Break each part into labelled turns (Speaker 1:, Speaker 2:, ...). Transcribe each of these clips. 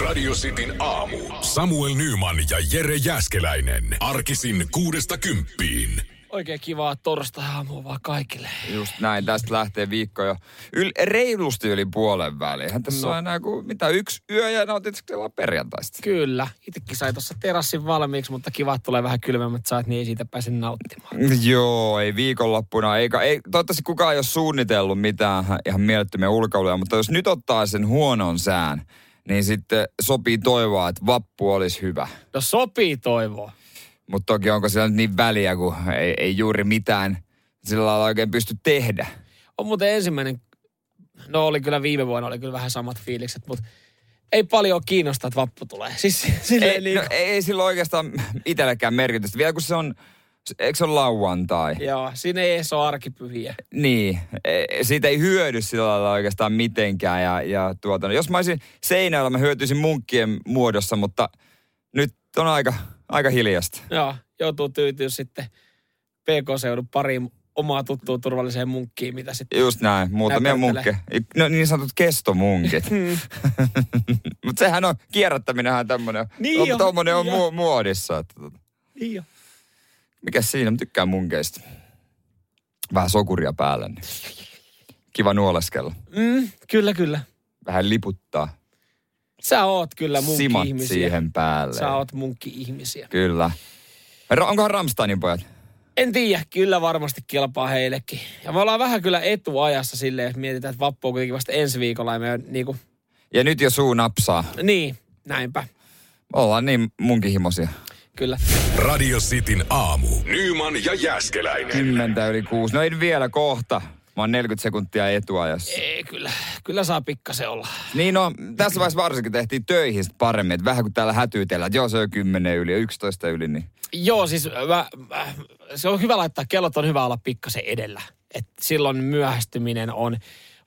Speaker 1: Radio Cityn aamu. Samuel Nyman ja Jere Jäskeläinen. Arkisin kuudesta kymppiin.
Speaker 2: Oikein kivaa torstai-aamua vaan kaikille.
Speaker 3: Just näin, tästä lähtee viikko jo yl- reilusti yli puolen väliin. Eihän tässä
Speaker 2: No.
Speaker 3: no. on enää kuin, mitä, yksi yö ja nautit perjantaista.
Speaker 2: Kyllä. Itsekin sai tuossa terassin valmiiksi, mutta kiva, että tulee vähän kylmemmät saat, niin ei siitä pääse nauttimaan.
Speaker 3: Joo, ei viikonloppuna. Eikä, ei, toivottavasti kukaan ei ole suunnitellut mitään ihan mielettömiä ulkoiluja, mutta jos nyt ottaa sen huonon sään, niin sitten sopii toivoa, että vappu olisi hyvä.
Speaker 2: No sopii toivoa.
Speaker 3: Mutta toki onko siellä nyt niin väliä, kun ei, ei juuri mitään sillä lailla oikein pysty tehdä.
Speaker 2: On muuten ensimmäinen, no oli kyllä viime vuonna, oli kyllä vähän samat fiilikset, mutta ei paljon kiinnosta, että vappu tulee. Siis
Speaker 3: Ei,
Speaker 2: niin,
Speaker 3: no, ei sillä oikeastaan itsellekään merkitystä. Vielä kun se on, eikö se ole lauantai?
Speaker 2: Joo, siinä ei edes ole arkipyhiä.
Speaker 3: Niin, e- siitä ei hyödy sillä lailla oikeastaan mitenkään. Ja, ja tuota, no, jos mä olisin seinällä, mä hyötyisin munkkien muodossa, mutta nyt on aika, aika hiljasta.
Speaker 2: Joo, joutuu tyytyä sitten PK-seudun pariin omaa tuttuun turvalliseen munkkiin, mitä sitten...
Speaker 3: Just näin, muutamia munkkeja. No niin sanotut kestomunkit. mutta sehän on, kierrättäminenhän tämmönen,
Speaker 2: Niin
Speaker 3: on,
Speaker 2: on,
Speaker 3: tommonen on
Speaker 2: niin
Speaker 3: mu- muodissa. Että, tota,
Speaker 2: Niin jo.
Speaker 3: Mikä siinä, mä tykkään munkeista. Vähän sokuria päällä, niin kiva nuoleskella.
Speaker 2: Mm, kyllä, kyllä.
Speaker 3: Vähän liputtaa.
Speaker 2: Sä oot kyllä munkki-ihmisiä.
Speaker 3: siihen päälle.
Speaker 2: Sä oot munkki-ihmisiä.
Speaker 3: Kyllä. Ra- onkohan Ramsteinin pojat?
Speaker 2: En tiedä, kyllä varmasti kelpaa heillekin. Ja me ollaan vähän kyllä etuajassa silleen, jos mietitään, että vappu on kuitenkin vasta ensi viikolla. Ja me on niinku,
Speaker 3: Ja nyt jo suu napsaa.
Speaker 2: niin, näinpä,
Speaker 3: Ollaan niin munkin himosia.
Speaker 2: Kyllä.
Speaker 1: Radio Cityn aamu. Nyman ja Jäskeläinen.
Speaker 3: Kymmentä yli kuusi. No ei vielä kohta. Mä oon 40 sekuntia etuajassa.
Speaker 2: Ei, kyllä, kyllä saa pikkasen olla.
Speaker 3: Niin no, tässä vaiheessa varsinkin tehtiin töihin paremmin. Että vähän kun täällä hätyytellään, että joo se on 10 yli ja 11 yli, niin
Speaker 2: Joo, siis mä, mä, se on hyvä laittaa, kellot on hyvä olla pikkasen edellä. Et silloin myöhästyminen on,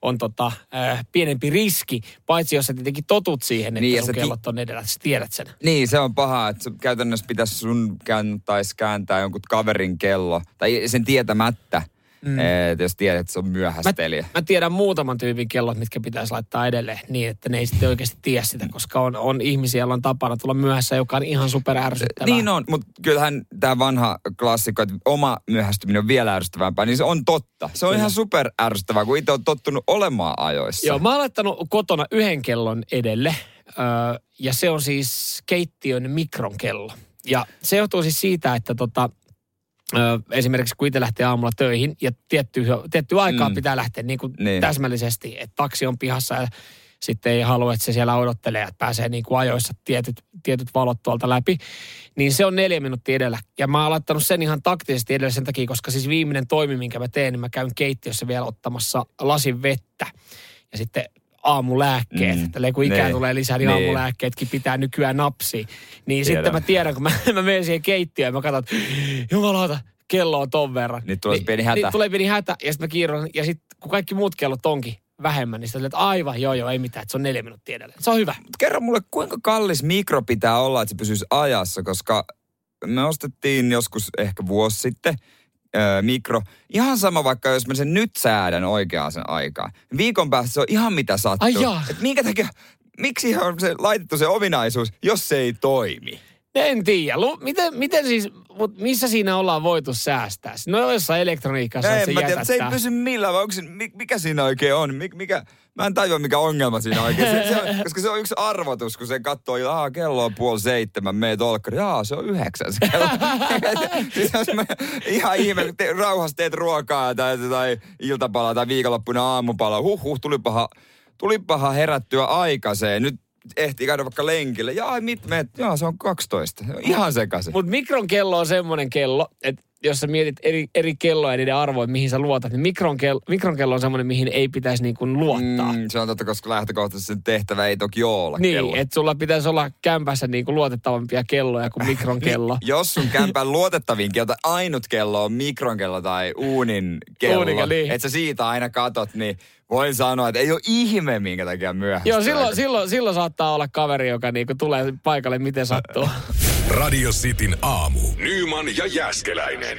Speaker 2: on tota, äh, pienempi riski, paitsi jos sä tietenkin totut siihen, että
Speaker 3: Niin,
Speaker 2: sun
Speaker 3: ti-
Speaker 2: kellot on edellä, että sä tiedät sen.
Speaker 3: Niin, se on paha, että se käytännössä pitäisi sun kääntäisi kääntää jonkun kaverin kello, tai sen tietämättä, mm. että jos tiedät, että se on myöhästelijä.
Speaker 2: Mä tiedän muutaman tyypin kellot, mitkä pitäisi laittaa edelleen niin, että ne ei sitten oikeasti tiedä sitä, koska on, on ihmisiä, joilla on tapana tulla myöhässä, joka on ihan super ärsyttävää.
Speaker 3: Niin on, mutta kyllähän tämä vanha klassikko, että oma myöhästyminen on vielä ärsyttävämpää, niin se on totta. Se on
Speaker 2: Kyllä.
Speaker 3: ihan super ärsyttävää, kun itse on tottunut olemaan ajoissa.
Speaker 2: Joo, mä oon laittanut kotona yhden kellon edelle, öö, ja se on siis keittiön mikron kello. Ja se johtuu siis siitä, että tota, esimerkiksi kun itse lähtee aamulla töihin, ja tietty, tietty aikaa
Speaker 3: Mm.
Speaker 2: pitää lähteä niin kuin
Speaker 3: Niin.
Speaker 2: täsmällisesti, että taksi on pihassa ja sitten ei halua, että se siellä odottelee, että pääsee niin kuin ajoissa tietyt, tietyt valot tuolta läpi. Niin se on neljä minuuttia edellä. Ja mä oon laittanut sen ihan taktisesti edellä sen takia, koska siis viimeinen toimi, minkä mä teen, niin mä käyn keittiössä vielä ottamassa lasin vettä. Ja sitten aamulääkkeet.
Speaker 3: Mm.
Speaker 2: Tälleen kun ikää
Speaker 3: Niin.
Speaker 2: tulee lisää, niin,
Speaker 3: Niin.
Speaker 2: aamulääkkeetkin pitää nykyään napsia. Niin
Speaker 3: Tiedän.
Speaker 2: sitten mä tiedän, kun mä, mä menen siihen keittiöön ja mä katson, että jumalauta, kello on ton verran.
Speaker 3: Niin tulee se pieni hätä.
Speaker 2: Niin tulee pieni hätä ja sitten mä kiirron. Ja sitten kun kaikki muut kellot onkin vähemmän, niin sitten että aivan, joo joo, ei mitään, että se on neljä minuuttia edelleen. Se on hyvä.
Speaker 3: Kerro mulle, kuinka kallis mikro pitää olla, että se pysyisi ajassa, koska me ostettiin joskus ehkä vuosi sitten öö, mikro. Ihan sama vaikka, jos mä sen nyt säädän oikeaan sen aikaan. Viikon päästä se on ihan mitä sattuu.
Speaker 2: Ai jaa.
Speaker 3: Et minkä takia, miksi on se laitettu se ominaisuus, jos se ei toimi?
Speaker 2: En tiedä. Lu, miten, miten siis, mut missä siinä ollaan voitu säästää? No jossain elektroniikassa,
Speaker 3: en
Speaker 2: se
Speaker 3: mä tiedä, se ei pysy millään, vai onko se, mi- mikä siinä oikein on? Mik, mikä, mä en tajua, mikä ongelma siinä oikein. Se, se on, koska se on yksi arvotus, kun se katsoo, että kello on puoli seitsemän, meet olkkari, jaa, se on yhdeksän se kello. siis on semmoinen ihan ihme, te, rauhassa teet ruokaa tai, tai iltapalaa tai viikonloppuna aamupalaa. Huh, huh, tulipaha, tulipaha herättyä aikaiseen. Nyt ehtii käydä vaikka lenkille. Jaa, mit meet? Jaa, se on 12. Ihan sekaisin.
Speaker 2: Mutta mikron kello on semmoinen kello, että jos sä mietit eri, eri kelloja ja niiden arvoja, mihin sä luotat, niin mikron kello, mikron kello on semmoinen, mihin ei pitäisi niin kuin luottaa. Mm.
Speaker 3: Se on totta, koska lähtökohtaisesti sen tehtävä ei toki olla
Speaker 2: Niin,
Speaker 3: kello.
Speaker 2: että sulla pitäisi olla kämpässä niin kuin luotettavampia kelloja kuin mikron kello.
Speaker 3: Niin, jos sun kämpän luotettavin kello, tai ainut kello on mikron kello tai uunin kello,
Speaker 2: Uunin kello, niin.
Speaker 3: että sä siitä aina katot, niin voin sanoa, että ei ole ihme, minkä takia myöhästyy.
Speaker 2: Joo, silloin, silloin, silloin saattaa olla kaveri, joka niinku tulee paikalle miten sattuu.
Speaker 1: Radio Cityn aamu. Nyman ja Jäskeläinen.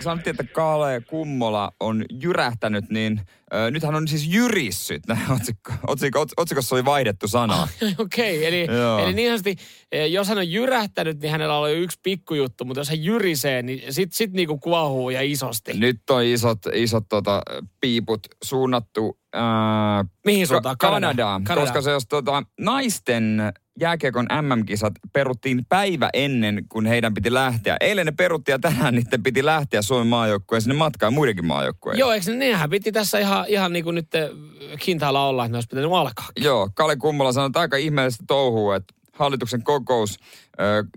Speaker 3: Sanottiin, että Kaale Kummola on jyrähtänyt, niin ö, nythän on siis jyrissyt. Otsikko, otsikko, ots- otsikossa oli vaihdettu sana.
Speaker 2: Okei, okay, eli,
Speaker 3: Joo.
Speaker 2: eli niin sanotusti, eh, jos hän on jyrähtänyt, niin hänellä on jo yksi pikkujuttu, mutta jos hän jyrisee, niin sit, sit niinku kuohuu ja isosti.
Speaker 3: Nyt on isot, isot tota, piiput suunnattu ää,
Speaker 2: Mihin suuntaan?
Speaker 3: Ka-
Speaker 2: Kanadaan.
Speaker 3: Kanadaan,
Speaker 2: Kanadaan.
Speaker 3: koska se jos tota, naisten jääkiekon MM-kisat peruttiin päivä ennen, kun heidän piti lähteä. Eilen ne perutti ja tänään niiden piti lähteä Suomen maajoukkueen sinne matkaan muidenkin maajoukkueen.
Speaker 2: Joo, eikö ne, nehän piti tässä ihan, ihan niin kuin nyt eh, kintaalla olla, että ne olisi pitänyt alkaa.
Speaker 3: Joo, Kalle Kummola sanoi, että aika ihmeellistä touhua, että hallituksen kokous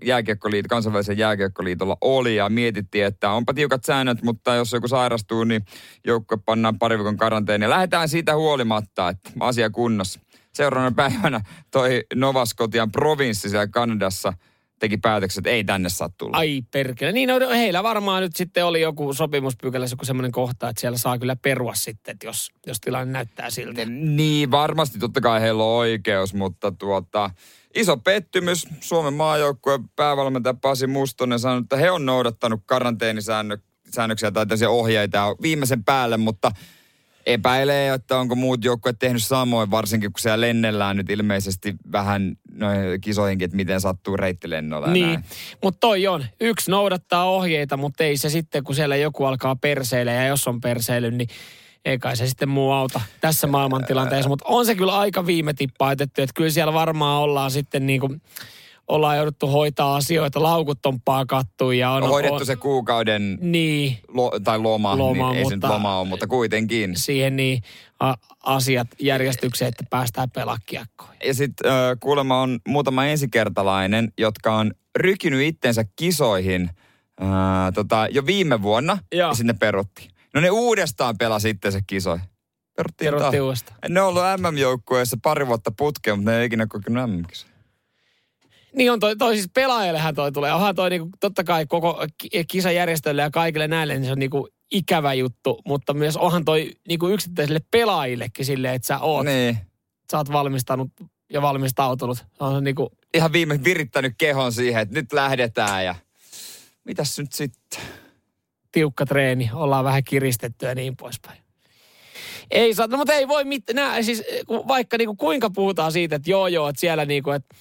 Speaker 3: jääkiekkoliit, kansainvälisen jääkiekkoliitolla oli ja mietittiin, että onpa tiukat säännöt, mutta jos joku sairastuu, niin joukkue pannaan pari viikon karanteeni. Lähdetään siitä huolimatta, että asia kunnossa. Seuraavana päivänä toi Nova Scotian provinssi siellä Kanadassa teki päätöksen, että ei tänne saa tulla.
Speaker 2: Ai perkele. Niin no, heillä varmaan nyt sitten oli joku sopimuspykälässä joku semmoinen kohta, että siellä saa kyllä perua sitten, että jos, jos tilanne näyttää siltä.
Speaker 3: Niin, varmasti totta kai heillä on oikeus, mutta tuota, iso pettymys. Suomen maajoukkueen päävalmentaja Pasi Mustonen sanoi, että he on noudattanut karanteenisäännöksiä tai ohjeita viimeisen päälle, mutta epäilee, että onko muut joukkueet tehnyt samoin, varsinkin kun siellä lennellään nyt ilmeisesti vähän noihin kisoihinkin, että miten sattuu reittilennolla
Speaker 2: Niin, mutta toi on. Yksi noudattaa ohjeita, mutta ei se sitten, kun siellä joku alkaa perseillä ja jos on perseily, niin ei kai se sitten muu auta tässä maailmantilanteessa. Mutta on se kyllä aika viime tippa ajatettu, että kyllä siellä varmaan ollaan sitten niin kuin, ollaan jouduttu hoitaa asioita, laukut on paakattu ja on...
Speaker 3: On hoidettu
Speaker 2: on,
Speaker 3: se kuukauden
Speaker 2: Niin,
Speaker 3: lo, tai loma,
Speaker 2: Loma,
Speaker 3: niin ei se nyt
Speaker 2: mutta-
Speaker 3: loma ole, mutta kuitenkin.
Speaker 2: siihen niin a, asiat järjestykseen, että päästään pelaa kiekkoon.
Speaker 3: Ja sitten kuulemma on muutama ensikertalainen, jotka on rykinyt itsensä kisoihin äh, tota, jo viime vuonna
Speaker 2: Joo.
Speaker 3: ja sinne perutti. No ne uudestaan pelasi itsensä kisoihin. Peruttiin
Speaker 2: Kerrottiin
Speaker 3: taas.
Speaker 2: uudestaan.
Speaker 3: Ne on ollut MM-joukkueessa pari vuotta putkeen, mutta ne ei ikinä kokenut mm
Speaker 2: Niin on toi, toi siis pelaajallehan toi tulee. Onhan toi niinku, totta kai koko ki- kisajärjestölle ja kaikille näille, niin se on niinku ikävä juttu, mutta myös onhan toi niinku yksittäisille pelaajillekin silleen, että sä oot,
Speaker 3: Niin.
Speaker 2: sä oot valmistanut ja valmistautunut. On se niinku,
Speaker 3: Ihan viime virittänyt kehon siihen, että nyt lähdetään ja mitäs nyt sitten?
Speaker 2: tiukka treeni, ollaan vähän kiristetty ja niin poispäin. Ei saa, no mutta ei voi mitään, nää, siis ku- vaikka niinku kuinka puhutaan siitä, että joo joo, että siellä niinku, että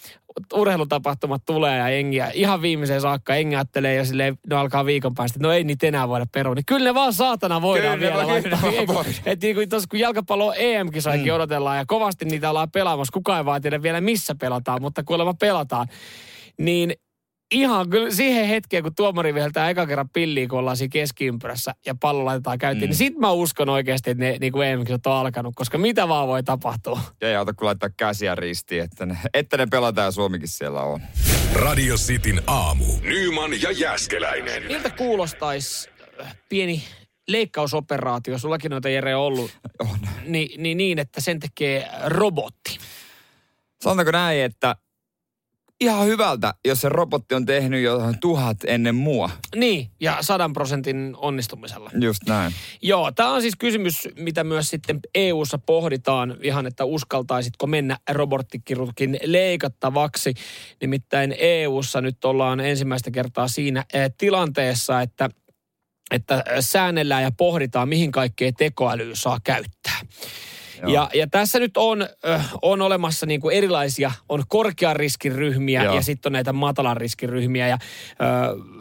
Speaker 2: urheilutapahtumat tulee ja jengiä, ihan viimeiseen saakka jengi ajattelee ja silleen, no alkaa viikon päästä, että no ei niitä enää voida perua, niin kyllä ne vaan saatana voidaan
Speaker 3: Kyllä
Speaker 2: vielä
Speaker 3: kyllä
Speaker 2: laittaa. Ei kun-
Speaker 3: voidaan.
Speaker 2: Että niinku tos, kun jalkapallo EM-kisoihin mm. odotellaan ja kovasti niitä ollaan pelaamassa, kukaan ei vaan tiedä vielä missä pelataan, mutta kuulemma pelataan, niin ihan kyllä siihen hetkeen, kun tuomari viheltää eka kerran pilliä, kun ollaan siinä keskiympyrässä ja pallo laitetaan käyntiin, mm. niin sit mä uskon oikeasti, että ne niin kuin em on alkanut, koska mitä vaan voi tapahtua.
Speaker 3: Ei auta kun laittaa käsiä ristiin, että ne, että ne pelataan ja Suomikin siellä on.
Speaker 1: Radio Cityn aamu. Nyman ja Jäskeläinen.
Speaker 2: Miltä kuulostaisi äh, pieni leikkausoperaatio, sullakin noita Jere on ollut,
Speaker 3: On.
Speaker 2: niin, niin, niin että sen tekee robotti.
Speaker 3: Sanotaanko näin, että ihan hyvältä, jos se robotti on tehnyt jo tuhat ennen mua.
Speaker 2: Niin, ja sadan prosentin onnistumisella.
Speaker 3: Just näin.
Speaker 2: Joo, tämä on siis kysymys, mitä myös sitten EU-ssa pohditaan ihan, että uskaltaisitko mennä robottikirurgin leikattavaksi. Nimittäin EU-ssa nyt ollaan ensimmäistä kertaa siinä eh, tilanteessa, että että säännellään ja pohditaan, mihin kaikkea tekoälyä saa käyttää.
Speaker 3: Joo.
Speaker 2: Ja, ja tässä nyt on, on olemassa niin kuin erilaisia, on korkean riskin ryhmiä
Speaker 3: Joo.
Speaker 2: ja sitten on näitä matalan riskin ryhmiä ja ö,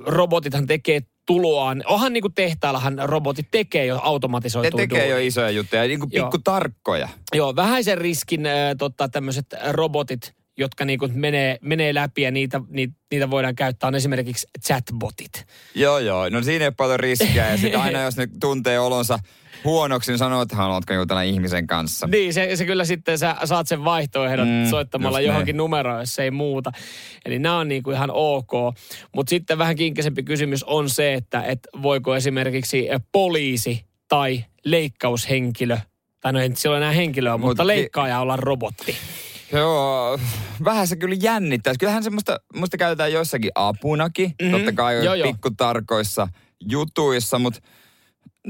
Speaker 2: robotithan tekee tuloaan. Onhan niin kuin tehtaillahan robotit tekee jo
Speaker 3: Ne
Speaker 2: automatisoitua
Speaker 3: tekee jo
Speaker 2: duunia.
Speaker 3: isoja juttuja, niin kuin
Speaker 2: Joo.
Speaker 3: pikku tarkkoja.
Speaker 2: Joo, vähäisen riskin äh, tota, tämmöiset robotit, jotka niinku menee, menee läpi ja niitä, niitä, niitä voidaan käyttää, on esimerkiksi chatbotit.
Speaker 3: Joo, joo. No siinä ei ole paljon riskejä. Ja sitten aina jos ne tuntee olonsa huonoksi, niin sanoo, että haluatko jutella ihmisen kanssa.
Speaker 2: Niin, se, se kyllä sitten sä saat sen vaihtoehdon
Speaker 3: Mm,
Speaker 2: soittamalla johonkin
Speaker 3: näin.
Speaker 2: numeroon, jos ei muuta. Eli nämä on niinku ihan ok. Mutta sitten vähän kinkisempi kysymys on se, että et voiko esimerkiksi poliisi tai leikkaushenkilö, tai no ei silloin enää henkilöä,
Speaker 3: Mut
Speaker 2: mutta leikkaaja olla robotti.
Speaker 3: Joo, vähän se kyllä jännittäisi. Kyllähän semmoista, musta käytetään joissakin apunakin,
Speaker 2: Mhm.
Speaker 3: mm-hmm. totta kai
Speaker 2: Joo, joo.
Speaker 3: pikkutarkoissa jutuissa, mutta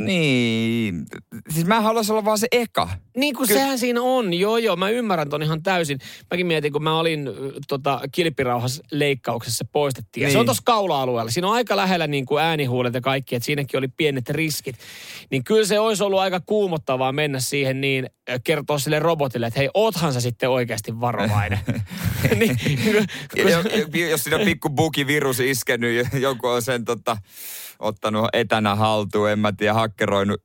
Speaker 3: Niin. Siis mä haluaisin olla vaan se eka.
Speaker 2: Niin kuin
Speaker 3: Ky-
Speaker 2: sehän siinä on, joo joo, mä ymmärrän ton ihan täysin. Mäkin mietin, kun mä olin tota, kilpirauhas leikkauksessa se poistettiin. Ja
Speaker 3: Niin.
Speaker 2: se on tuossa kaula-alueella. Siinä on aika lähellä niin kuin äänihuulet ja kaikki, että siinäkin oli pienet riskit. Niin kyllä se olisi ollut aika kuumottavaa mennä siihen niin, kertoa sille robotille, että hei, oothan sä sitten oikeasti varovainen. niin, kun-
Speaker 3: Ja, jo- jos siinä on pikku bugivirus iskenyt, ja joku on sen tota, ottanut etänä haltuun, en mä tiedä, hakkeroinut.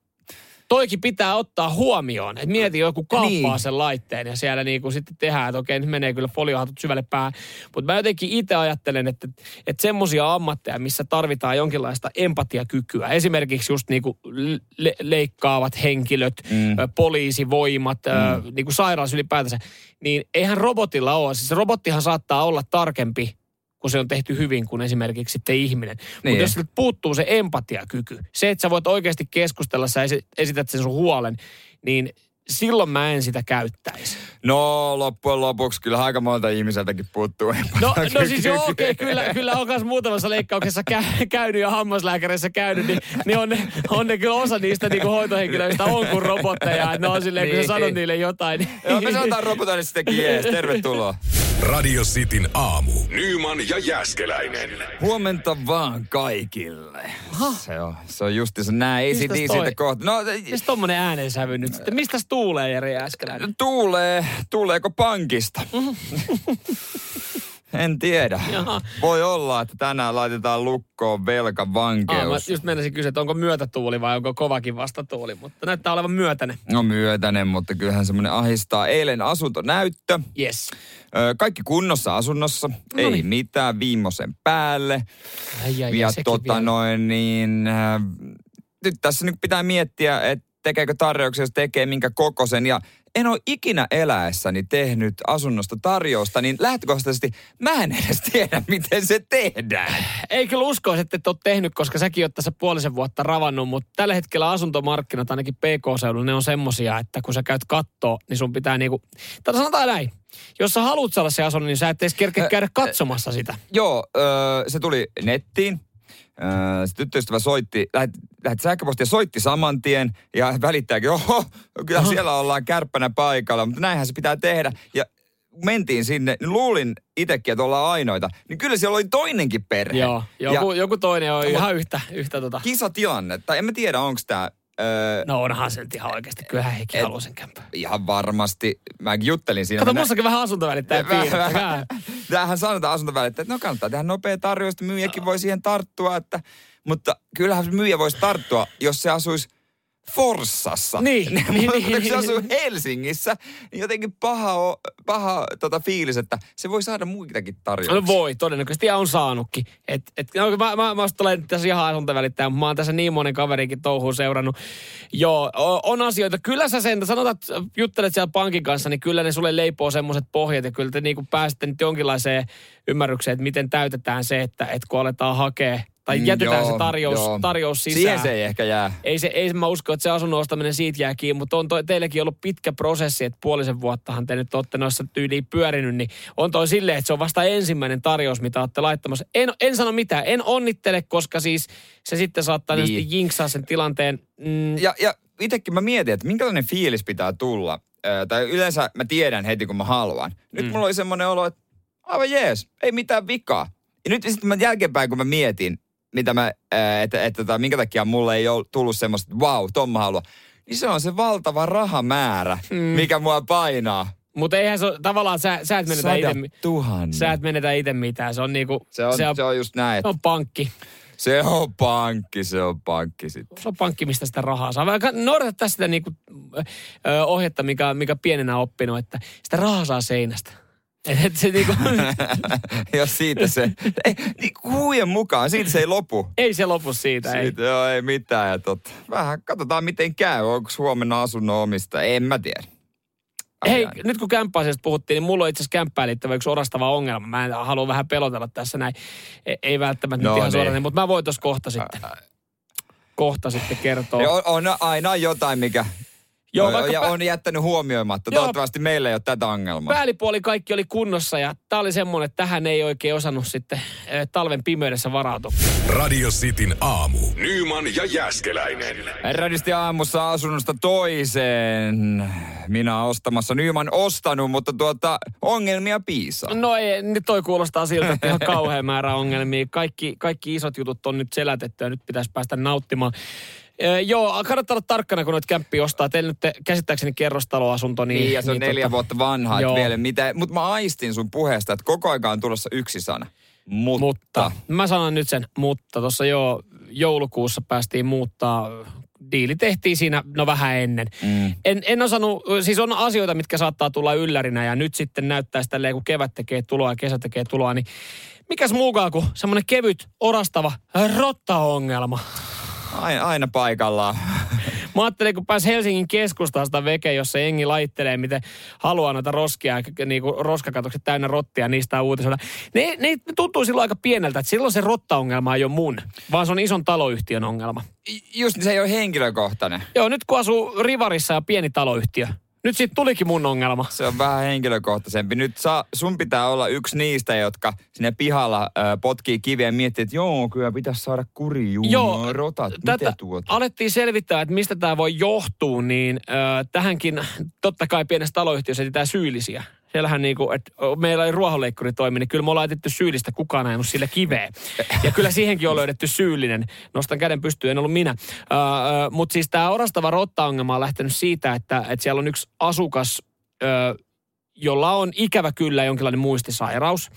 Speaker 2: toikin pitää ottaa huomioon. Et mieti, joku kauppaa
Speaker 3: Niin.
Speaker 2: sen laitteen ja siellä niinku sitten tehdään, että okei, nyt menee kyllä foliohatut syvälle päähän. Mutta mä jotenkin itse ajattelen, että, että semmoisia ammatteja, missä tarvitaan jonkinlaista empatiakykyä. Esimerkiksi just niinku le- leikkaavat henkilöt,
Speaker 3: Mm.
Speaker 2: poliisivoimat, mm. niinku sairaus ylipäätänsä. Niin eihän robotilla ole. Siis robottihan saattaa olla tarkempi kun se on tehty hyvin kuin esimerkiksi sitten ihminen. Niin. Mutta jos siltä puuttuu se empatiakyky, se, että sä voit oikeasti keskustella, sä esi- esität sen sun huolen, niin silloin mä en sitä käyttäisi.
Speaker 3: No loppujen lopuksi kyllä aika monta ihmiseltäkin puuttuu.
Speaker 2: No, no siis joo, okei, okay, kyllä, kyllä on myös muutamassa leikkauksessa kä- käynyt ja hammaslääkärissä käynyt, niin, niin on, ne, on ne kyllä osa niistä niin kuin hoitohenkilöistä on kuin robotteja. Että ne on silleen, kun sä
Speaker 3: Niin.
Speaker 2: sanot niille jotain. Niin,
Speaker 3: Joo, me sanotaan robotoille sittenkin jees. Tervetuloa.
Speaker 1: Radio Cityn aamu. Nyman ja Jäskeläinen.
Speaker 3: Huomenta vaan kaikille. Se on, se on justiinsa näin. Ei
Speaker 2: Mistäs
Speaker 3: siitä kohta. No,
Speaker 2: Mitäs tommonen äänensävy nyt sitten? Mistäs tuulee Jere Jääskeläinen?
Speaker 3: tuulee, tuuleeko pankista? en tiedä.
Speaker 2: Jaha.
Speaker 3: Voi olla, että tänään laitetaan lukkoon
Speaker 2: Ah, mä
Speaker 3: velkavankeus.
Speaker 2: just menisin kysyä, että onko myötätuuli vai onko kovakin vastatuuli, mutta näyttää olevan myötäinen.
Speaker 3: No myötäinen, mutta kyllähän semmoinen ahistaa. Eilen asuntonäyttö.
Speaker 2: Yes.
Speaker 3: Ö, Kaikki kunnossa asunnossa. Ei
Speaker 2: Noniin.
Speaker 3: mitään viimeisen päälle.
Speaker 2: Ai, ai,
Speaker 3: ja tota
Speaker 2: vielä.
Speaker 3: noin, niin äh, nyt tässä nyt pitää miettiä, että tekeekö tarjouksia, jos tekee minkä kokoisen. Ja en ole ikinä eläessäni tehnyt asunnosta tarjousta, niin lähtökohtaisesti mä en edes tiedä, miten se tehdään.
Speaker 2: Ei kyllä uskoisi, että et ole tehnyt, koska säkin oot tässä puolisen vuotta ravannut, mutta tällä hetkellä asuntomarkkinat ainakin PK-seudulla, ne on semmosia, että kun sä käyt kattoo, niin sun pitää niinku, tai sanotaan näin, jos sä haluat saada se asunnon, niin sä et edes kerkeä käydä katsomassa sitä.
Speaker 3: Joo, öö, se tuli nettiin. Se tyttöystävä soitti, lähetti, lähetti sähköpostia, soitti saman tien ja välittääkin, oho, kyllä
Speaker 2: Aha.
Speaker 3: siellä ollaan kärppänä paikalla, mutta näinhän se pitää tehdä. Ja mentiin sinne, niin luulin itsekin, että ollaan ainoita. Niin kyllä siellä oli toinenkin perhe.
Speaker 2: Joo, joku,
Speaker 3: Ja
Speaker 2: joku toinen on ihan yhtä, yhtä tota.
Speaker 3: kisatilanne, tai en mä tiedä, onko tämä... Öö,
Speaker 2: No onhan se nyt ihan oikeasti, kyllähän
Speaker 3: Et-
Speaker 2: haluaa sen kämpää.
Speaker 3: Ihan varmasti. Mä juttelin siinä.
Speaker 2: Kato,
Speaker 3: mä nä-
Speaker 2: mussakin vähän asuntovälittäjä piirrettä.
Speaker 3: Tämähän sanotaan asuntovälittäjä, että no kannattaa tehdä nopea tarjous, että myyjäkin voi siihen tarttua. Että, mutta kyllähän se myyjä voisi tarttua, jos se asuisi Forssassa.
Speaker 2: Niin, niin, niin,
Speaker 3: kun se
Speaker 2: niin,
Speaker 3: asuu
Speaker 2: niin.
Speaker 3: Helsingissä, niin jotenkin paha, o- paha tota fiilis, että se voi saada muitakin tarjouksia.
Speaker 2: No voi, todennäköisesti ja on saanutkin. Et, et, no, mä, mä, mä olen tässä ihan asuntovälittäjä, mutta mä oon tässä niin monen kaverinkin touhuun seurannut. Joo, on asioita. Kyllä sä sen, sanotaan, että juttelet siellä pankin kanssa, niin kyllä ne sulle leipoo semmoiset pohjat ja kyllä te niinku pääsette nyt jonkinlaiseen ymmärrykseen, että miten täytetään se, että, että kun aletaan hakea tai
Speaker 3: Mm,
Speaker 2: jätetään
Speaker 3: joo,
Speaker 2: se tarjous,
Speaker 3: joo.
Speaker 2: tarjous sisään.
Speaker 3: Siihen se ei ehkä jää.
Speaker 2: Ei se, ei mä usko, että se asunnon ostaminen siitä jää kiinni, mutta on toi, teilläkin ollut pitkä prosessi, että puolisen vuottahan te nyt olette noissa tyyliin pyörinyt, niin on toi silleen, että se on vasta ensimmäinen tarjous, mitä olette laittamassa. En, en sano mitään, en onnittele, koska siis se sitten saattaa
Speaker 3: niin.
Speaker 2: jinksaa sen tilanteen. Mm,
Speaker 3: Ja, ja itsekin mä mietin, että minkälainen fiilis pitää tulla. Ö, tai yleensä mä tiedän heti, kun mä haluan. Nyt mm. mulla oli semmoinen olo, että aivan jees, ei mitään vikaa. Ja nyt sitten mä jälkeenpäin, kun mä mietin, mitä mä, että, että, että minkä takia mulle ei ole tullut semmoista, että wow, ton mä haluan. Niin se on se valtava rahamäärä, mm. mikä mua painaa.
Speaker 2: mutta eihän se tavallaan sä, sä et menetä itse, sä et menetä itse mitään. Se on niinku,
Speaker 3: se, on,
Speaker 2: se on,
Speaker 3: se on just näin.
Speaker 2: se on pankki.
Speaker 3: Se on pankki, se on pankki sitten.
Speaker 2: Se on pankki, mistä sitä rahaa saa. Vaikka noudata sitä niinku, ö, ohjetta, mikä, mikä pienenä oppinut, että sitä rahaa saa seinästä. Et, se niinku,
Speaker 3: Jos siitä se, ei, niin huujen mukaan, siitä se ei lopu.
Speaker 2: ei se lopu siitä. Ei.
Speaker 3: Siitä joo, ei mitään. Ja tot, vähän katsotaan miten käy. Onko huomenna asunnon omista? En mä tiedä. Ai,
Speaker 2: Hei, nyt kun kämppäasiasta puhuttiin, niin mulla on itse asiassa kämppään liittyvä yksi orastava ongelma. Mä en halua vähän pelotella tässä näin. Ei, ei välttämättä
Speaker 3: No
Speaker 2: nyt ihan
Speaker 3: niin.
Speaker 2: suoraan, mutta mä voin tuossa kohta sitten. Kohta sitten kertoa.
Speaker 3: On, on aina jotain, mikä...
Speaker 2: Joo,
Speaker 3: on,
Speaker 2: vaikka
Speaker 3: ja
Speaker 2: pä-
Speaker 3: on jättänyt huomioimatta.
Speaker 2: Joo.
Speaker 3: Toivottavasti meillä ei ole tätä ongelmaa.
Speaker 2: Päällipuoli kaikki oli kunnossa ja tämä oli semmoinen, että tähän ei oikein osannut sitten eh, talven pimeydessä varautua.
Speaker 1: Radio Cityn aamu. Nyman ja Jäskeläinen.
Speaker 3: Radisti aamussa asunnosta toiseen. Minä ostamassa. Nyman ostanut, mutta tuota, ongelmia piisaa.
Speaker 2: No ei, nyt toi kuulostaa siltä, että ihan kauhean määrä ongelmia. Kaikki, kaikki isot jutut on nyt selätetty ja nyt pitäisi päästä nauttimaan. Ee, joo, kannattaa olla tarkkana, kun noita kämppiä ostaa. Teillä nyt te, käsittääkseni kerrostaloasunto. Niin,
Speaker 3: Niin, ja se on neljä
Speaker 2: tota,
Speaker 3: vuotta vanha,
Speaker 2: joo.
Speaker 3: vielä mitä. Mutta mä aistin sun puheesta, että koko aika on tulossa yksi sana. Mutta.
Speaker 2: Mutta, mä sanon nyt sen, mutta tuossa jo joulukuussa päästiin muuttaa. Diili tehtiin siinä, no vähän ennen.
Speaker 3: Mm.
Speaker 2: En, en osannut, siis on asioita, mitkä saattaa tulla yllärinä ja nyt sitten näyttää sitä, kun kevät tekee tuloa ja kesä tekee tuloa, niin mikäs muukaan kuin semmoinen kevyt, orastava rotta-ongelma.
Speaker 3: Aina, aina paikallaan.
Speaker 2: Mä ajattelin, kun pääsi Helsingin keskustasta veke, jossa jengi laittelee, miten haluaa noita roskia, niin kuin roskakatokset täynnä rottia, niistä on uutisoida. Ne, ne tuntuu silloin aika pieneltä, että silloin se rotta-ongelma ei ole mun, vaan se on ison taloyhtiön ongelma.
Speaker 3: Just niin, se ei ole henkilökohtainen.
Speaker 2: Joo, nyt kun asuu Rivarissa ja pieni taloyhtiö, nyt siitä tulikin mun ongelma.
Speaker 3: Se on vähän henkilökohtaisempi. Nyt saa, sun pitää olla yksi niistä, jotka sinne pihalla ö, potkii kiviä ja miettii, että joo, kyllä pitäisi saada kuri, juu,
Speaker 2: Joo,
Speaker 3: rotat,
Speaker 2: Tätä
Speaker 3: mitä tuota?
Speaker 2: alettiin selvittää, että mistä tämä voi johtua, niin äh, tähänkin totta kai pienessä taloyhtiössä etsitään syyllisiä. Siellähän niinku, että meillä ei ruohonleikkuri toimi, niin kyllä me ollaan laitettu syyllistä, kukaan ei ajanut sillä kiveä. Ja kyllä siihenkin on löydetty syyllinen. Nostan käden pystyyn, en ollut minä. Äh, Mutta siis tämä orastava rotta-ongelma on lähtenyt siitä, että, että siellä on yksi asukas, äh, jolla on ikävä kyllä jonkinlainen muistisairaus.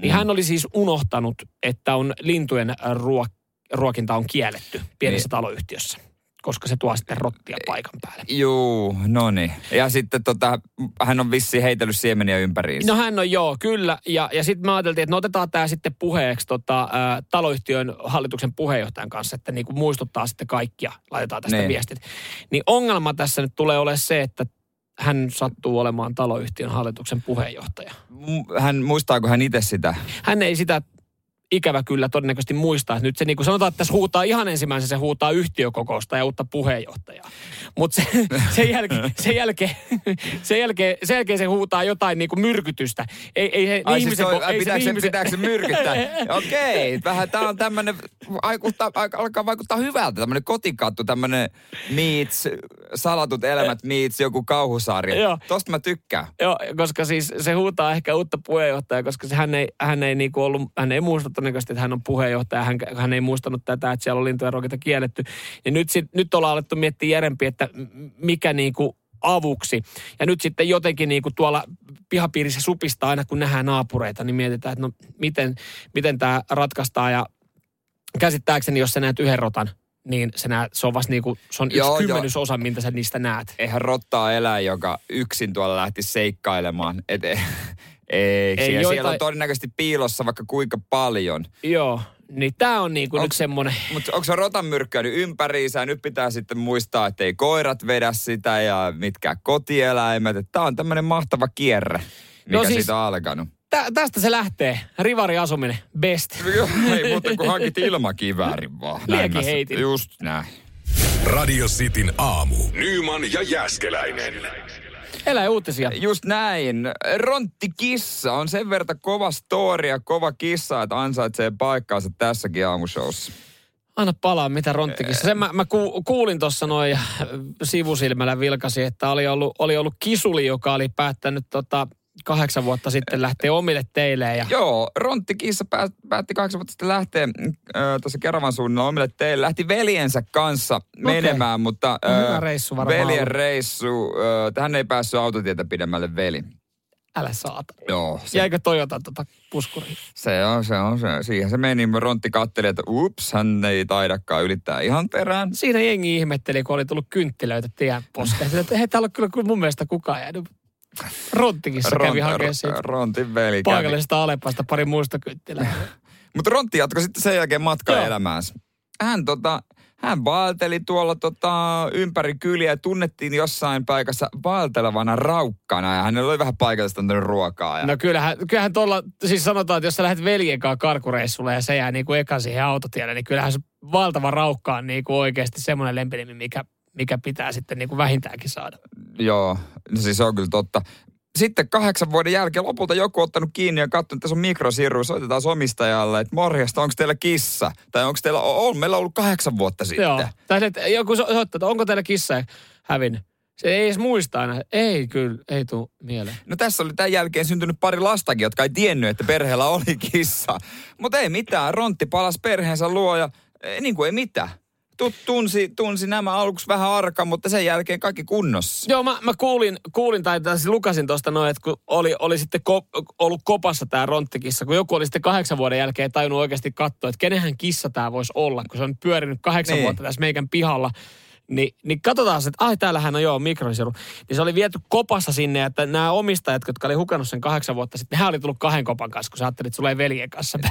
Speaker 2: Niin hän oli siis unohtanut, että on lintujen ruok- ruokinta on kielletty pienessä
Speaker 3: Niin.
Speaker 2: taloyhtiössä, koska se tuo sitten rottia paikan päälle.
Speaker 3: Juu, no niin. Ja sitten tota, hän on vissiin heitellyt siemeniä ympäriinsä.
Speaker 2: No hän on joo, kyllä. Ja, ja sitten me ajateltiin, että no otetaan tämä sitten puheeksi tota, ä, taloyhtiön hallituksen puheenjohtajan kanssa, että niin kuin muistuttaa sitten kaikkia, laitetaan tästä
Speaker 3: Niin.
Speaker 2: viestit. Niin ongelma tässä nyt tulee olemaan se, että hän sattuu olemaan taloyhtiön hallituksen puheenjohtaja.
Speaker 3: Hän, muistaako hän itse sitä?
Speaker 2: Hän ei sitä ikävä kyllä todennäköisesti muistaa. Nyt se niin kuin sanotaan, että tässä huutaa ihan ensimmäisen, se huutaa yhtiökokousta ja uutta puheenjohtajaa. Mutta se, sen, jälkeen, sen, jälkeen, sen, jälkeen, sen jälkeen se huutaa jotain niin kuin myrkytystä. Ei, ei,
Speaker 3: Ai siis
Speaker 2: ihmisen,
Speaker 3: toi,
Speaker 2: ko-
Speaker 3: ai,
Speaker 2: ei
Speaker 3: pitääkö, se,
Speaker 2: ihmisen-
Speaker 3: pitääkö se myrkyttää? Okei, vähän tää on aika- alkaa vaikuttaa hyvältä, tämmönen kotikattu, tämmönen meets, salatut elämät meets, joku kauhusarja.
Speaker 2: Joo.
Speaker 3: Tosta mä tykkään.
Speaker 2: Joo, koska siis se huutaa ehkä uutta puheenjohtajaa, koska se, hän, ei, hän, ei niinku ollut, hän ei muista todennäköisesti, että hän on puheenjohtaja. Hän, hän ei muistanut tätä, että siellä on lintuja rokita kielletty. Ja nyt, sit, nyt ollaan alettu miettiä järempi, että mikä niinku avuksi. Ja nyt sitten jotenkin niinku tuolla pihapiirissä supistaa aina, kun nähdään naapureita, niin mietitään, että no miten, miten tämä ratkaistaan. Ja käsittääkseni, jos sä näet yhden rotan, niin se, näet, se on vasta niinku, se on yksi
Speaker 3: Joo,
Speaker 2: kymmenysosa, mitä sä niistä näet.
Speaker 3: Eihän rottaa elää, joka yksin tuolla lähti seikkailemaan. Et, ei, ei,
Speaker 2: Ei
Speaker 3: siellä,
Speaker 2: joita-
Speaker 3: siellä on todennäköisesti piilossa vaikka kuinka paljon.
Speaker 2: Joo, niin tämä on niinku
Speaker 3: Onks-
Speaker 2: nyt semmoinen...
Speaker 3: Mutta onko se rotan myrkkäynyt ympäriinsä ja nyt pitää sitten muistaa, että ei koirat vedä sitä ja mitkä kotieläimet. Tämä on tämmöinen mahtava kierre, mikä
Speaker 2: No
Speaker 3: no
Speaker 2: siis-
Speaker 3: siitä on alkanut.
Speaker 2: Tä, tästä se lähtee. Rivari asuminen, best.
Speaker 3: Joo, ei muuta kuin hankit ilmakiväärin vaan. Näin
Speaker 2: Liekin heitin.
Speaker 3: Just näin.
Speaker 1: Radio Cityn aamu. Nyman ja Jäskeläinen.
Speaker 2: Elä uutisia.
Speaker 3: Just näin. Rontti Kissa on sen verran kova story ja kova kissa, että ansaitsee paikkaansa tässäkin aamushowssa.
Speaker 2: Anna palaa, mitä ronttikin. Sen mä, mä ku, kuulin tuossa noin sivusilmällä vilkasi, että oli ollut, oli ollut kisuli, joka oli päättänyt tota, kahdeksan vuotta sitten lähteä omille teille. Ja,
Speaker 3: Joo, Rontti Kissa pää, päätti kahdeksan vuotta sitten lähteä äh, tuossa Keravan suunnilla omille teille. Lähti veljensä kanssa menemään, mutta
Speaker 2: hyvä reissu
Speaker 3: veljen
Speaker 2: ollut.
Speaker 3: reissu, äh, hän ei päässyt autotietä pidemmälle veli.
Speaker 2: älä saata.
Speaker 3: Joo, se,
Speaker 2: Jäikö Toyota tota puskuriin?
Speaker 3: se on, se on, se. Siihen se meni. Rontti katteli, että ups, hän ei taidakaan ylittää ihan perään.
Speaker 2: Siinä jengi ihmetteli, kun oli tullut kynttilöitä tien poskeen. Että ei täällä ole kyllä kyllä mun mielestä kukaan jäänyt. Ronttikissa kävi hakemaan siitä
Speaker 3: Rontin veli
Speaker 2: paikallisesta Alepasta pari muista kynttilää.
Speaker 3: Mutta Rontti jatkoi sitten sen jälkeen matkaa
Speaker 2: Joo.
Speaker 3: elämäänsä. Hän, tota, hän vaelteli tuolla tota, ympäri kyliä ja tunnettiin jossain paikassa vaeltelevana raukkana. Ja hänellä oli vähän paikallista ruokaa. Ja...
Speaker 2: No kyllähän, kyllähän tuolla, siis sanotaan, että jos sä lähdet veljen kanssa karkureissulle ja se jää niin kuin eka siihen autotielle, niin kyllähän se valtava raukka on niin kuin oikeasti semmoinen lempinimi, mikä mikä pitää sitten niin kuin vähintäänkin saada.
Speaker 3: Joo, no siis se on kyllä totta. Sitten kahdeksan vuoden jälkeen lopulta joku ottanut kiinni ja katsonut, että tässä on mikrosiru, soitetaan omistajalle, että morjesta, onko teillä kissa? Tai onko teillä, on meillä ollut kahdeksan vuotta sitten.
Speaker 2: Joo. Tai että joku so- soittaa, että onko teillä kissa hävinnyt. Se ei edes muista aina. Ei kyllä, ei tule mieleen.
Speaker 3: No tässä oli tämän jälkeen syntynyt pari lastakin, jotka ei tiennyt, että perheellä oli kissa. Mutta ei mitään, Rontti palasi perheensä luo ja ei, niin kuin ei mitään. Tunsi, tunsi nämä aluksi vähän arka, mutta sen jälkeen kaikki kunnossa.
Speaker 2: Joo, mä, mä kuulin, kuulin tai tässä lukasin tuosta noin, että kun oli, oli sitten ko, ollut kopassa tämä ronttikissa, kun joku oli sitten kahdeksan vuoden jälkeen tajunnut oikeasti katsoa, että kenenhän kissa tämä voisi olla, kun se on pyörinyt kahdeksan
Speaker 3: Niin.
Speaker 2: vuotta tässä meikän pihalla. Niin, niin katsotaan se, että ai täällähän on joo mikrosiru. Niin se oli viety kopassa sinne, että nämä omistajat, jotka oli hukannut sen kahdeksan vuotta sitten, hän oli tullut kahden kopan kanssa, kun sä ajattelit, että sulla ei veljen kanssa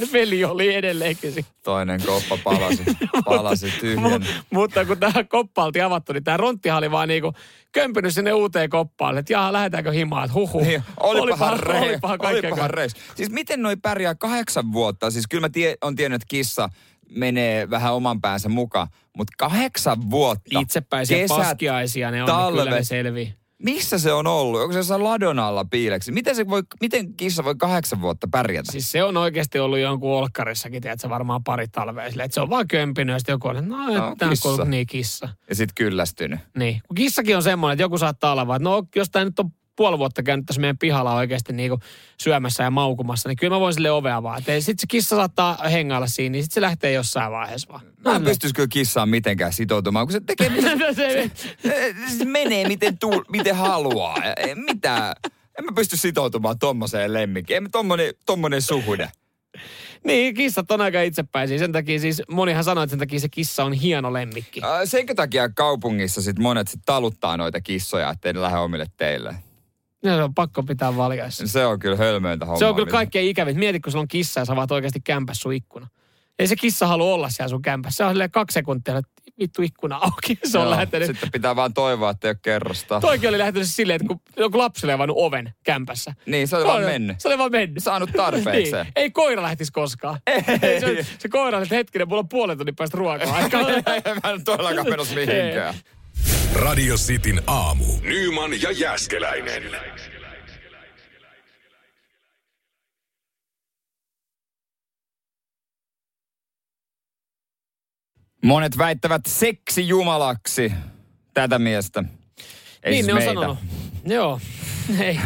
Speaker 2: se veli oli edelleenkin siinä.
Speaker 3: Toinen koppa palasi, palasi tyhjän.
Speaker 2: Mu- mutta kun tämä koppa oltiin avattu, niin tämä ronttihan oli vaan niinku kömpynyt sinne uuteen koppaan. Että jaha, lähdetäänkö himaan, että huhu.
Speaker 3: Niin, olipahan,
Speaker 2: olipahan,
Speaker 3: rei,
Speaker 2: olipahan kaikkea
Speaker 3: olipahan reis. Siis miten noi pärjää kahdeksan vuotta? Siis kyllä mä tie, on tiennyt, että kissa menee vähän oman päänsä mukaan. Mutta kahdeksan vuotta.
Speaker 2: Itsepäisiä
Speaker 3: kesät,
Speaker 2: paskiaisia ne on, niin kyllä ne selvii.
Speaker 3: Missä se on ollut? Onko se jossain ladon alla piileksi? Miten, se voi, miten kissa voi kahdeksan vuotta pärjätä?
Speaker 2: Siis se on oikeasti ollut jonkun olkkarissakin, tiedätkö, varmaan pari talvea silleen, että se on vaan kömpinyt ja sitten joku on, että no,
Speaker 3: No,
Speaker 2: tämä on niin kissa.
Speaker 3: Ja sit kyllästynyt.
Speaker 2: Niin. Kun kissakin on semmoinen, että joku saattaa olla vaan, että no jos tämä nyt on puoli vuotta käynyt tässä meidän pihalla oikeasti niin kuin syömässä ja maukumassa, niin kyllä mä voin sille ovea vaan. Sitten se kissa saattaa hengailla siinä, niin sitten se lähtee jossain vaiheessa vaan.
Speaker 3: Mä en pystyisi kyllä kissaan mitenkään sitoutumaan, kun se tekee mitä
Speaker 2: se,
Speaker 3: se menee miten, tuu, miten haluaa. Mitä? En mä pysty sitoutumaan tommoseen lemmikkiin. Ei tommonen, tommonen suhde.
Speaker 2: niin, kissat on aika itsepäisiä. Sen takia siis, monihan sanoo, että sen takia se kissa on hieno lemmikki.
Speaker 3: Äh, Senkö takia kaupungissa sit monet sit taluttaa noita kissoja, ettei ne lähde omille teille?
Speaker 2: Ja se on pakko pitää valjaissa.
Speaker 3: Se on kyllä hölmöintä hommaa.
Speaker 2: Se on kyllä kaikkein ikävin. Mieti, kun sulla on kissa ja sä avaat oikeasti kämpäs sun ikkuna. Ei se kissa halua olla siellä sun kämpässä. Se on silleen kaksi sekuntia, että vittu ikkuna auki. Se on
Speaker 3: Joo,
Speaker 2: lähtenyt.
Speaker 3: Sitten pitää vaan toivoa, että ei ole kerrosta.
Speaker 2: Toikin oli lähtenyt silleen, että kun joku lapsi oli avannut oven kämpässä.
Speaker 3: Niin, se oli vaan mennyt.
Speaker 2: Se oli vaan mennyt.
Speaker 3: Saanut tarpeekseen.
Speaker 2: Niin. Ei koira lähtisi koskaan.
Speaker 3: Ei.
Speaker 2: Se, se koira oli, että hetkinen, mulla on puolen tunnin päästä ruokaa.
Speaker 3: Mä en todellakaan menossa mihinkään.
Speaker 1: Radio Cityn aamu. Nyman ja Jäskeläinen.
Speaker 3: Monet väittävät seksijumalaksi tätä miestä. Ei
Speaker 2: niin
Speaker 3: siis
Speaker 2: ne on
Speaker 3: meitä.
Speaker 2: sanonut. Joo. Ei.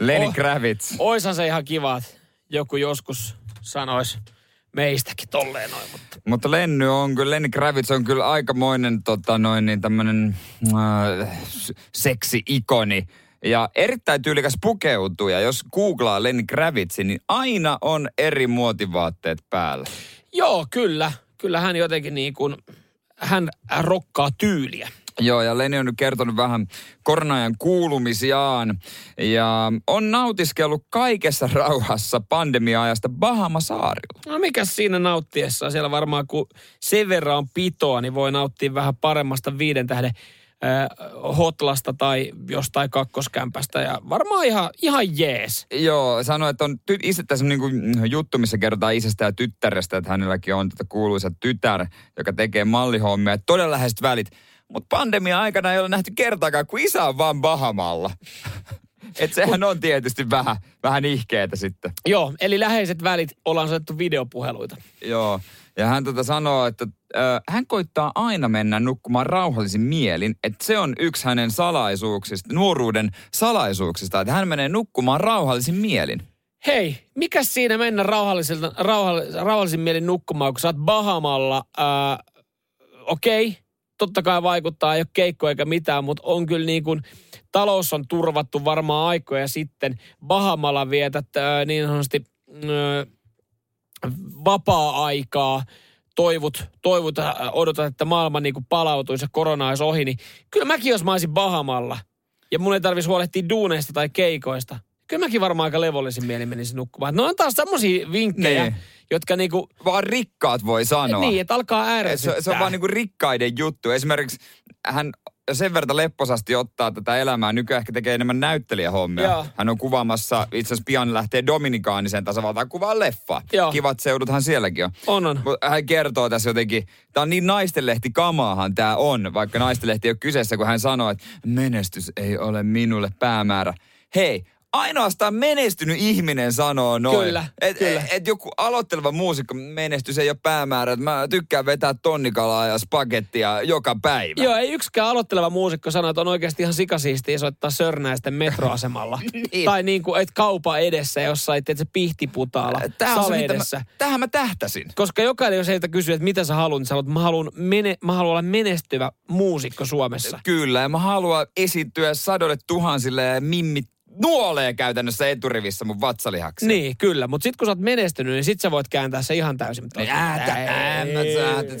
Speaker 3: Lenny
Speaker 2: Oh.
Speaker 3: Kravitz.
Speaker 2: Oishan se ihan kiva, että joku joskus sanoisi meistäkin tolleen noin, mutta
Speaker 3: Mutta Lenny on kyllä, Lenny Kravitz on kyllä aikamoinen tota noin niin tämmönen äh, seksi-ikoni. Ja erittäin tyylikäs pukeutuja. Jos googlaa Lenny Kravitzin, niin aina on eri muotivaatteet päällä.
Speaker 2: Joo, kyllä. Kyllä hän jotenkin niin kuin, hän rokkaa tyyliä.
Speaker 3: Joo, ja Leni on nyt kertonut vähän koronajan kuulumisiaan. Ja on nautiskellut kaikessa rauhassa pandemia-ajasta Bahama-saarilla.
Speaker 2: No mikä siinä nauttiessa? Siellä varmaan kun sen verran on pitoa, niin voi nauttia vähän paremmasta viiden tähden äh, hotlasta tai jostain kakkoskämpästä. Ja varmaan ihan, ihan jees.
Speaker 3: Joo, sanoi, että on ty- isä, tässä on niin kuin juttu, missä kerrotaan isästä ja tyttärestä, että hänelläkin on tätä kuuluisa tytär, joka tekee mallihommia. Todella läheiset välit. Mutta pandemia-aikana ei ole nähty kertaakaan, kun isä on vaan Bahamalla. Et sehän on tietysti vähän, vähän ihkeetä sitten.
Speaker 2: Joo, eli läheiset välit ollaan soitettu videopuheluita.
Speaker 3: Joo, ja hän tota sanoo, että ö, hän koittaa aina mennä nukkumaan rauhallisin mielin, että se on yksi hänen salaisuuksista, nuoruuden salaisuuksista, että hän menee nukkumaan rauhallisin mielin.
Speaker 2: Hei, mikä siinä mennä rauhalliselta, rauhallis, rauhallisin mielin nukkumaan, kun sä oot Bahamalla? Okei, totta kai vaikuttaa, ei ole keikko eikä mitään, mutta on kyllä niin kuin, talous on turvattu varmaan aikoja sitten. Bahamalla vietät ää, niin sanotusti ää, vapaa-aikaa, toivot, toivot ää, odotat, että maailma niin kuin palautuisi ja korona olisi ohi, niin kyllä mäkin, jos mä olisin Bahamalla ja mun ei tarvitsisi huolehtia duuneista tai keikoista, kyllä mäkin varmaan aika levollisin mielin menisin nukkumaan. No on taas semmoisia vinkkejä,
Speaker 3: Niin.
Speaker 2: Jotka niinku,
Speaker 3: Vaan rikkaat voi sanoa.
Speaker 2: niin, että alkaa ärsyttää.
Speaker 3: se, se on vaan niinku rikkaiden juttu. Esimerkiksi hän sen verran lepposasti ottaa tätä elämää. Nykyään ehkä tekee enemmän näyttelijähommia.
Speaker 2: Joo.
Speaker 3: Hän on kuvaamassa, itse asiassa pian lähtee Dominikaaniseen tasavaltaan kuvaa leffa.
Speaker 2: Joo.
Speaker 3: Kivat seuduthan sielläkin on.
Speaker 2: On, on.
Speaker 3: Mut hän kertoo tässä jotenkin, tämä on niin naistenlehti kamaahan tämä on, vaikka naistenlehti ei ole kyseessä, kun hän sanoo, että menestys ei ole minulle päämäärä. Hei, ainoastaan menestynyt ihminen sanoo noin.
Speaker 2: Kyllä,
Speaker 3: et,
Speaker 2: kyllä.
Speaker 3: Et, et joku aloitteleva muusikko menestys ei ole päämäärä. Et mä tykkään vetää tonnikalaa ja spagettia joka päivä.
Speaker 2: Joo, ei yksikään aloitteleva muusikko sano, että on oikeasti ihan sikasiistiä soittaa Sörnäisten metroasemalla.
Speaker 3: Niin.
Speaker 2: Tai niin kuin, että kaupa edessä jossain, että se pihtiputaalla,
Speaker 3: Tää on se,
Speaker 2: edessä.
Speaker 3: mä, tähän mä tähtäsin.
Speaker 2: Koska jokainen, jos heiltä kysyy, että mitä sä haluat, niin sä haluat, mä haluan, mene, mä haluan olla menestyvä muusikko Suomessa.
Speaker 3: Kyllä, ja mä haluan esiintyä sadoille tuhansille ja mimmit nuolee käytännössä eturivissä mun vatsalihaksi.
Speaker 2: Niin, kyllä. Mutta sitten kun sä oot menestynyt, niin sit sä voit kääntää se ihan täysin. Mutta
Speaker 3: Jäätä, ää,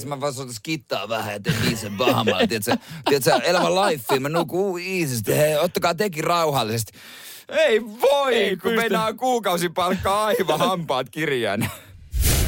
Speaker 3: mä vaan soitan skittaa vähän ja teen biisen Bahamalla. Tiedätkö, tiedätkö, elämä life, mä nukun iisisti. Hei, ottakaa tekin rauhallisesti. Ei voi,
Speaker 2: Ei
Speaker 3: kun
Speaker 2: pysty.
Speaker 3: mennään kuukausipalkkaa aivan hampaat kirjaan.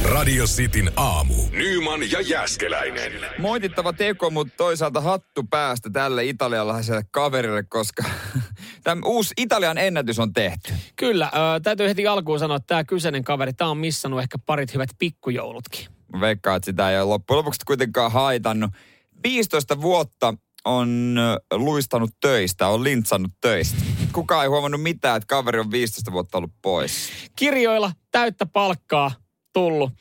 Speaker 1: Radio Cityn aamu. Nyman ja Jäskeläinen.
Speaker 3: Moitittava teko, mutta toisaalta hattu päästä tälle italialaiselle kaverille, koska tämä uusi Italian ennätys on tehty.
Speaker 2: Kyllä, ö, täytyy heti alkuun sanoa, että tämä kyseinen kaveri, tämä on missannut ehkä parit hyvät pikkujoulutkin.
Speaker 3: Mä veikkaan, että sitä ei ole loppujen lopuksi kuitenkaan haitannut. 15 vuotta on luistanut töistä, on lintsannut töistä. Kukaan ei huomannut mitään, että kaveri on 15 vuotta ollut pois.
Speaker 2: Kirjoilla täyttä palkkaa tullut.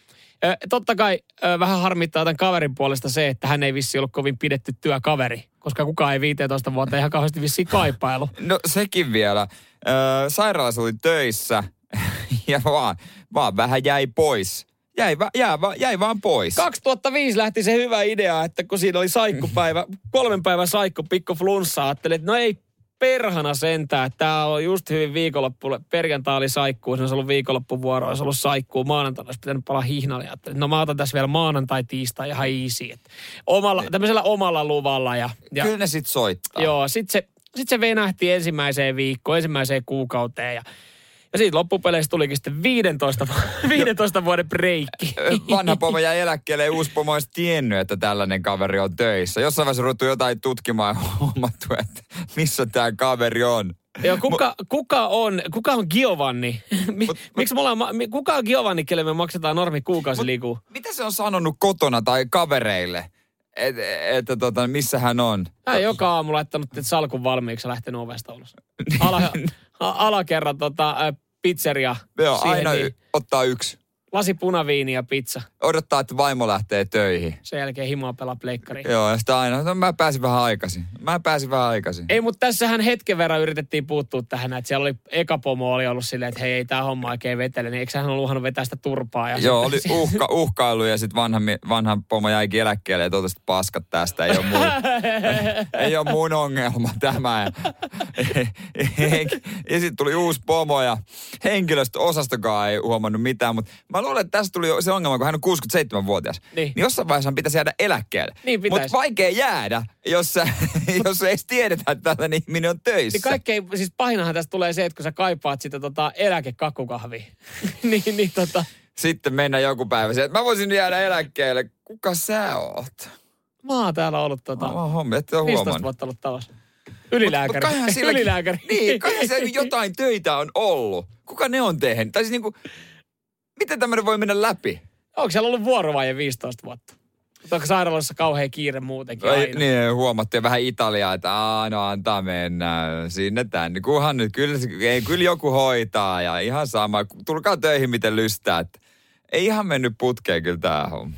Speaker 2: Totta kai vähän harmittaa tämän kaverin puolesta se, että hän ei vissi ollut kovin pidetty työkaveri, koska kukaan ei 15 vuotta ihan kauheasti vissiin kaipailu.
Speaker 3: No sekin vielä. Sairaalassa oli töissä ja vaan, vaan vähän jäi pois. Jäi, va, jää, va, jäi vaan pois.
Speaker 2: 2005 lähti se hyvä idea, että kun siinä oli saikkupäivä, kolmen päivän saikku, pikku flunssa, ajattelin, että no ei perhana sentään, että tämä on just hyvin viikonloppu, perjantai oli saikkuu, se olisi ollut viikonloppuvuoro, olisi ollut saikkuu, maanantaina olisi pitänyt palaa hihnalle. Ajattelin, no mä otan tässä vielä maanantai, tiistai ihan easy. Että omalla, tämmöisellä omalla luvalla ja, ja
Speaker 3: Kyllä ne sit soittaa.
Speaker 2: Joo, sitten se, sit se venähti ensimmäiseen viikkoon, ensimmäiseen kuukauteen ja, ja siitä loppupeleistä tulikin sitten 15, vu- 15 vuoden breikki.
Speaker 3: Vanha pomo jäi eläkkeelle ja uusi pomo olisi tiennyt, että tällainen kaveri on töissä. Jossain vaiheessa ruvettu jotain tutkimaan ja huomattu, että missä tämä kaveri on.
Speaker 2: Joo, kuka, kuka, on, kuka on Giovanni? Mi, miksi me ollaan, kuka on Giovanni, kelle me maksetaan normi kuukausiliikuu?
Speaker 3: Mitä se on sanonut kotona tai kavereille? Että et, tota, missä hän on?
Speaker 2: Hän joka aamu laittanut salkun valmiiksi ja lähtenyt ovesta ulos. Ala, a- alakerran tota, pizzeria.
Speaker 3: Joo,
Speaker 2: siihen,
Speaker 3: aina
Speaker 2: niin,
Speaker 3: y- ottaa yksi.
Speaker 2: Lasi punaviini ja pizza.
Speaker 3: Odottaa, että vaimo lähtee töihin.
Speaker 2: Sen jälkeen himoa pelaa pleikkariin.
Speaker 3: Joo, ja sitten aina, no, mä pääsin vähän aikaisin. Mä pääsin vähän aikaisin.
Speaker 2: Ei, mutta tässähän hetken verran yritettiin puuttua tähän, että siellä oli, eka pomo oli ollut silleen, että hei, ei tämä homma oikein vetele, niin eikö hän ollut uhannut vetää sitä turpaa? Ja
Speaker 3: Joo, oli uhka, uhkailu ja sitten vanha, vanha pomo jäikin eläkkeelle ja totesi, että paskat tästä, ei ole mun, ei ole mun ongelma tämä. Ja, ja sitten tuli uusi pomo ja henkilöstöosastokaan ei huomannut mitään, mutta mä luulen, että tässä tuli se ongelma, kun hän on 67-vuotias.
Speaker 2: Niin.
Speaker 3: niin jossain vaiheessa pitäisi jäädä eläkkeelle.
Speaker 2: Niin.
Speaker 3: Mutta vaikea jäädä, jos, sä, jos ei edes tiedetä, että tällainen ihminen on töissä.
Speaker 2: Niin kaikkein, siis pahinahan tästä tulee se, että kun sä kaipaat sitä tota eläkekakkukahvia, niin, niin tota,
Speaker 3: Sitten mennä joku päivä siihen, että mä voisin jäädä eläkkeelle. Kuka sä oot?
Speaker 2: mä oon täällä ollut tota,
Speaker 3: Mä oon hommi, ette ole
Speaker 2: 15
Speaker 3: huomannut.
Speaker 2: vuotta ollut talossa. Ylilääkäri.
Speaker 3: Mut kaihan silläkin-
Speaker 2: Ylilääkäri.
Speaker 3: Niin, kai se jotain töitä on ollut. Kuka ne on tehnyt? Tai siis niinku, miten tämmöinen voi mennä läpi?
Speaker 2: Onko siellä ollut vuorovaje 15 vuotta? Mutta onko sairaalassa kauhean kiire muutenkin
Speaker 3: Ei,
Speaker 2: aina?
Speaker 3: niin, huomattiin vähän Italiaa, että Aa, no antaa mennä sinne tänne. Kunhan nyt, kyllä, ei, kyllä joku hoitaa ja ihan sama. Tulkaa töihin miten lystää. Että Ei ihan mennyt putkeen kyllä tää homma.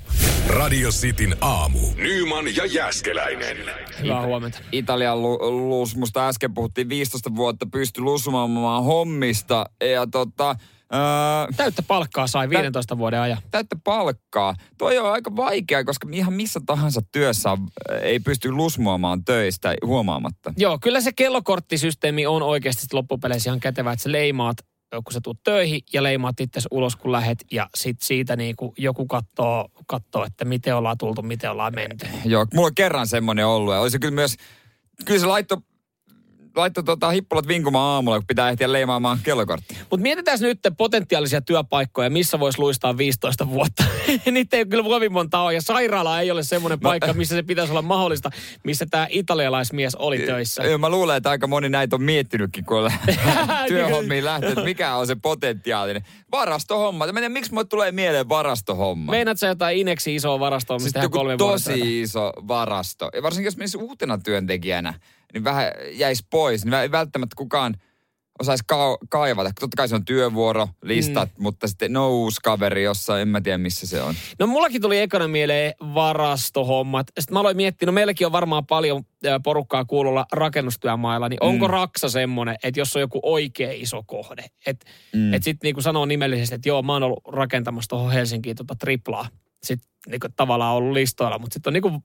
Speaker 1: Radio Cityn aamu. Nyman ja Jäskeläinen.
Speaker 2: Hyvää huomenta.
Speaker 3: Italian lu- luus, musta äsken puhuttiin 15 vuotta, pysty lusumaan hommista. Ja tota, ää,
Speaker 2: Täyttä palkkaa sai 15 vuoden ajan.
Speaker 3: täyttä palkkaa. Toi on aika vaikea, koska ihan missä tahansa työssä on, ei pysty lusmuamaan töistä huomaamatta.
Speaker 2: Joo, kyllä se kellokorttisysteemi on oikeasti loppupeleissä ihan kätevä, että sä leimaat, kun sä tuut töihin ja leimaat itse ulos, kun lähet ja sit siitä niin kuin joku katsoo, katsoo, että miten ollaan tultu, miten ollaan menty.
Speaker 3: Joo, mulla on kerran semmoinen ollut ja olisi kyllä myös, kyllä se laitto laittoi tota hippulat vinkumaan aamulla, kun pitää ehtiä leimaamaan kellokorttia.
Speaker 2: Mutta mietitään nyt potentiaalisia työpaikkoja, missä voisi luistaa 15 vuotta. Niitä ei kyllä kovin monta ole. Ja sairaala ei ole semmoinen paikka, missä se pitäisi olla mahdollista, missä tämä italialaismies oli töissä.
Speaker 3: Mä luulen, että aika moni näitä on miettinytkin, kun työhommiin lähtee, että mikä on se potentiaalinen. Varastohomma. Mä en tiedä, miksi mulle tulee mieleen varastohomma.
Speaker 2: Meinaat sä jotain Ineksi isoa varastoa, mistä
Speaker 3: siis kolme tosi iso varasto. Ja varsinkin jos menisi uutena työntekijänä, niin vähän jäisi pois. Niin ei välttämättä kukaan osaisi ka- kaivata. Totta kai se on työvuoro, listat, mm. mutta sitten no uusi kaveri jossain, en mä tiedä missä se on.
Speaker 2: No mullakin tuli ekana mieleen varastohommat. Sitten mä aloin miettiä, no meilläkin on varmaan paljon porukkaa kuulolla rakennustyömailla, niin onko mm. Raksa semmoinen, että jos on joku oikea iso kohde, että mm. et sitten niinku sanoo nimellisesti, että joo, mä oon ollut rakentamassa tuohon Helsinkiin tota triplaa. Sitten niinku tavallaan ollut listoilla, mutta sitten on niinku,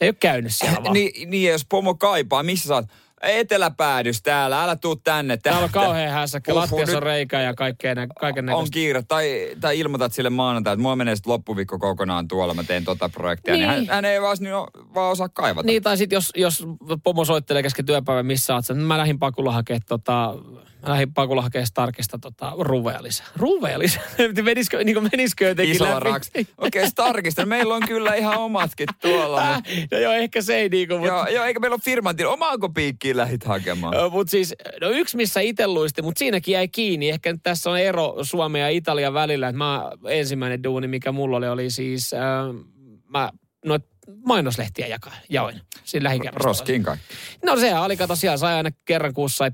Speaker 2: ei ole käynyt siellä vaan.
Speaker 3: Niin, niin, jos pomo kaipaa, missä sä oot? Eteläpäädys täällä, älä tuu tänne.
Speaker 2: Täällä on kauhean hässäkkä, lattiassa on reikä ja kaikkea, kaiken
Speaker 3: On kiire, tai, tai ilmoitat sille maanantai, että mua menee sitten loppuviikko kokonaan tuolla, mä teen tota projektia. Niin. Niin hän, hän, ei vaan, niin, vaan osaa kaivata.
Speaker 2: Niin, tai sitten jos, jos pomo soittelee kesken työpäivän, missä oot, niin mä lähdin pakulla hakemaan tota, Mä lähdin pakulla hakemaan Starkista tota, ruveja lisää. Ruveja lisää? menisikö, niin menisikö jotenkin
Speaker 3: Isolla läpi? Okei, okay, Starkista. Meillä on kyllä ihan omatkin tuolla. Äh,
Speaker 2: no joo, ehkä se ei niin kuin,
Speaker 3: mutta... Joo, joo, eikä meillä ole firman tila. Omaanko piikkiin lähit hakemaan?
Speaker 2: mutta siis, no yksi missä itse luisti, mutta siinäkin jäi kiinni. Ehkä nyt tässä on ero Suomen ja Italian välillä. Että mä ensimmäinen duuni, mikä mulla oli, oli siis... Äh, mä noit mainoslehtiä jaka, jaoin siinä.
Speaker 3: Roskiin kaikki.
Speaker 2: No se oli, kato, siellä sai aina kerran kuussa sai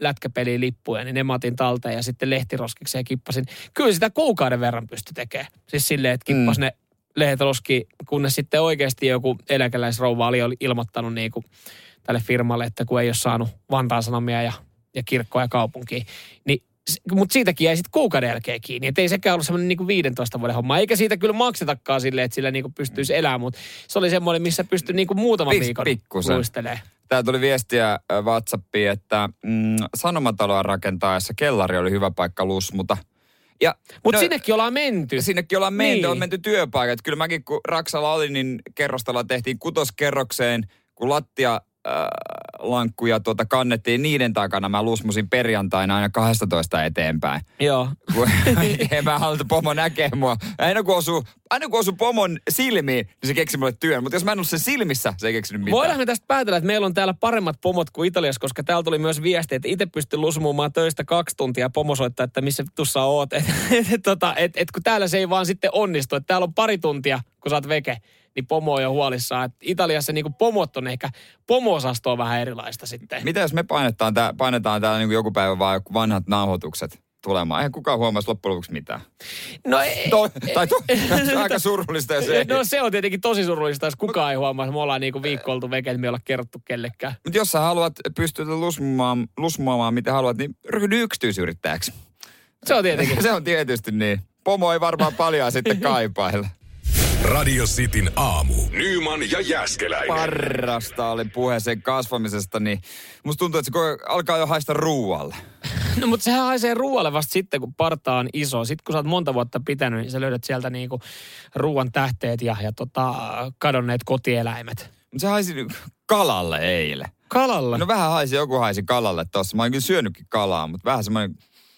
Speaker 2: lätkäpeliin lippuja, niin ne mä otin talteen ja sitten lehtiroskiksi ja kippasin. Kyllä sitä kuukauden verran pysty tekemään. Siis silleen, että kippas mm. ne lehdet roski, kunnes sitten oikeasti joku eläkeläisrouva oli ilmoittanut niin kuin tälle firmalle, että kun ei ole saanut Vantaan Sanomia ja, ja kirkkoa ja kaupunkiin, niin mutta siitäkin jäi sitten kuukauden jälkeen kiinni. Että ei sekään ollut semmoinen niinku 15 vuoden homma. Eikä siitä kyllä maksetakaan silleen, että sillä niinku pystyisi elämään, mutta se oli semmoinen, missä pystyi niinku muutaman Pis, viikon luistelemaan.
Speaker 3: Tää tuli viestiä WhatsAppiin, että mm, sanomataloa rakentaessa kellari oli hyvä paikka lusmuta.
Speaker 2: Mutta no, sinnekin ollaan menty.
Speaker 3: Sinnekin ollaan menty, niin. on menty työpaikat. Kyllä mäkin kun Raksalla oli, niin kerrostalla tehtiin kutoskerrokseen, kun lattia lankkuja tuota kannettiin niiden takana. Mä lusmusin perjantaina aina 12 eteenpäin.
Speaker 2: Joo.
Speaker 3: en mä haluta pomo näkee mua. Aina kun osuu, aina kun osuu pomon silmiin, niin se keksi mulle työn. Mutta jos mä en ollut sen silmissä, se ei keksinyt mitään.
Speaker 2: Voidaan me tästä päätellä, että meillä on täällä paremmat pomot kuin Italiassa, koska täällä tuli myös viesti, että itse pystyy lusmumaan töistä kaksi tuntia pomo soittaa, että missä tuossa oot. Että et, tota, et, et, kun täällä se ei vaan sitten onnistu, että täällä on pari tuntia, kun sä oot veke niin pomo on jo huolissaan. Et Italiassa niin pomot on ehkä, pomo-osasto on vähän erilaista sitten.
Speaker 3: Mitä jos me painetaan, tää, painetaan täällä niin joku päivä vaan vanhat nauhoitukset? tulemaan. Eihän kukaan huomasi loppujen lopuksi mitään.
Speaker 2: No ei.
Speaker 3: To, tai to, se on aika surullista. Ja se
Speaker 2: no se on tietenkin tosi surullista, jos kukaan ei huomaa. Me ollaan niinku viikko oltu veke, että me ei olla kerrottu kellekään.
Speaker 3: Mutta jos sä haluat pystyä lusmuamaan, lusmuamaan mitä haluat, niin ryhdy yksityisyrittäjäksi.
Speaker 2: Se on tietenkin.
Speaker 3: se on tietysti niin. Pomo ei varmaan paljon sitten kaipailla.
Speaker 1: Radio Cityn aamu. Nyman ja Jäskeläinen.
Speaker 3: Parrasta oli puhe sen kasvamisesta, niin musta tuntuu, että se alkaa jo haista ruualle.
Speaker 2: No mutta sehän haisee ruoalle vasta sitten, kun parta on iso. Sitten kun sä oot monta vuotta pitänyt, niin sä löydät sieltä niinku ruoan tähteet ja, ja tota, kadonneet kotieläimet.
Speaker 3: Mutta se haisi kalalle eilen.
Speaker 2: Kalalle?
Speaker 3: No vähän haisi, joku haisi kalalle tossa. Mä oon kyllä syönytkin kalaa, mutta vähän semmoinen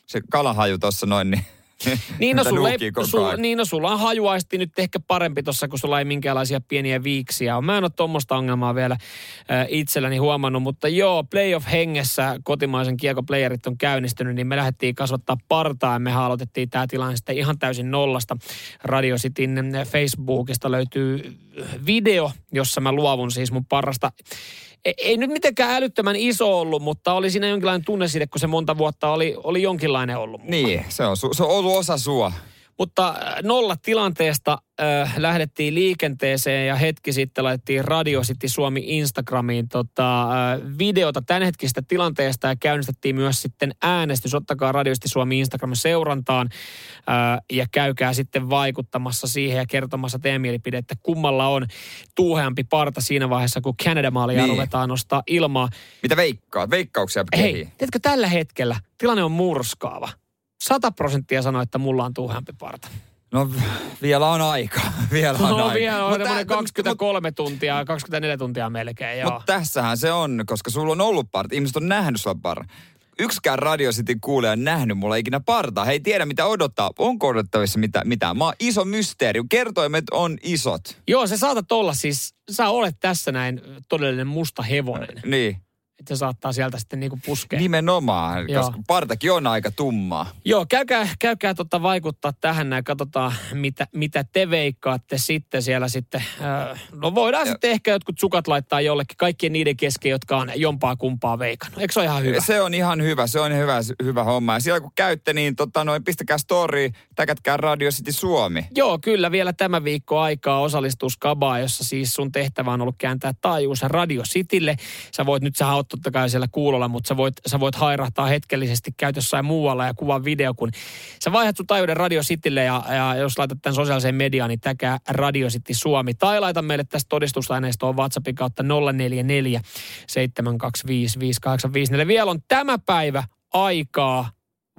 Speaker 3: se kalahaju tossa noin, niin
Speaker 2: niin, no, sulla ei, sul, niin no sulla on hajuaisti nyt ehkä parempi tuossa, kun sulla ei minkäänlaisia pieniä viiksiä Mä en ole tuommoista ongelmaa vielä äh, itselläni huomannut, mutta joo, playoff-hengessä kotimaisen kiekoplayerit on käynnistynyt, niin me lähdettiin kasvattaa partaa ja me aloitettiin tämä tilanne sitten ihan täysin nollasta. Radio Cityn Facebookista löytyy video, jossa mä luovun siis mun parasta ei, nyt mitenkään älyttömän iso ollut, mutta oli siinä jonkinlainen tunne siitä, kun se monta vuotta oli, oli jonkinlainen ollut.
Speaker 3: Niin, se on, se on ollut osa sua.
Speaker 2: Mutta äh, nolla tilanteesta äh, lähdettiin liikenteeseen ja hetki sitten laitettiin Radio City Suomi Instagramiin tota, äh, videota tämänhetkisestä tilanteesta ja käynnistettiin myös sitten äänestys. Ottakaa Radio City Suomi Instagram seurantaan äh, ja käykää sitten vaikuttamassa siihen ja kertomassa teidän mielipidettä, kummalla on tuuheampi parta siinä vaiheessa, kun Canada-maalia niin. ruvetaan nostaa ilmaa.
Speaker 3: Mitä veikkaa? Veikkauksia
Speaker 2: Hei, tiedätkö, tällä hetkellä tilanne on murskaava. 100 prosenttia sanoi, että mulla on tuuheampi parta.
Speaker 3: No vielä on aika. vielä on
Speaker 2: No
Speaker 3: aika.
Speaker 2: vielä on
Speaker 3: Mut tää-
Speaker 2: 23 tuntia, 24 tuntia melkein, joo.
Speaker 3: Mutta tässähän se on, koska sulla on ollut parta. Ihmiset on nähnyt sulla parta. Yksikään Radio Cityn kuulija on nähnyt mulla ikinä partaa. He ei tiedä mitä odottaa. Onko odottavissa mitä, mitään? Mä oon iso mysteeri. Kertoimet on isot.
Speaker 2: Joo, se saatat olla siis, sä olet tässä näin todellinen musta hevonen.
Speaker 3: Niin.
Speaker 2: Että se saattaa sieltä sitten niinku puskea.
Speaker 3: Nimenomaan,
Speaker 2: Joo.
Speaker 3: koska partakin on aika tummaa.
Speaker 2: Joo, käykää, käykää tota vaikuttaa tähän näin. Katsotaan, mitä, mitä te veikkaatte sitten siellä sitten. Äh, no voidaan
Speaker 3: Joo.
Speaker 2: sitten ehkä jotkut sukat laittaa jollekin kaikkien niiden kesken, jotka on jompaa kumpaa veikannut. Eikö se ole ihan hyvä?
Speaker 3: Se on ihan hyvä, se on hyvä, hyvä homma. Ja siellä kun käytte, niin tota, noin, pistäkää story, täkätkää Radio City Suomi.
Speaker 2: Joo, kyllä vielä tämä viikko aikaa osallistua Skabaan, jossa siis sun tehtävä on ollut kääntää taajuus Radio Citylle. Sä voit, nyt sä oot totta kai siellä kuulolla, mutta sä voit, sä voit hairahtaa hetkellisesti käyt jossain muualla ja kuvaa video, kun sä vaihdat sun taajuuden Radio Citylle ja, ja jos laitat tämän sosiaaliseen mediaan, niin täkää Radio City Suomi. Tai laita meille tästä todistusaineistoa WhatsAppin kautta 044 725 5854. Vielä on tämä päivä aikaa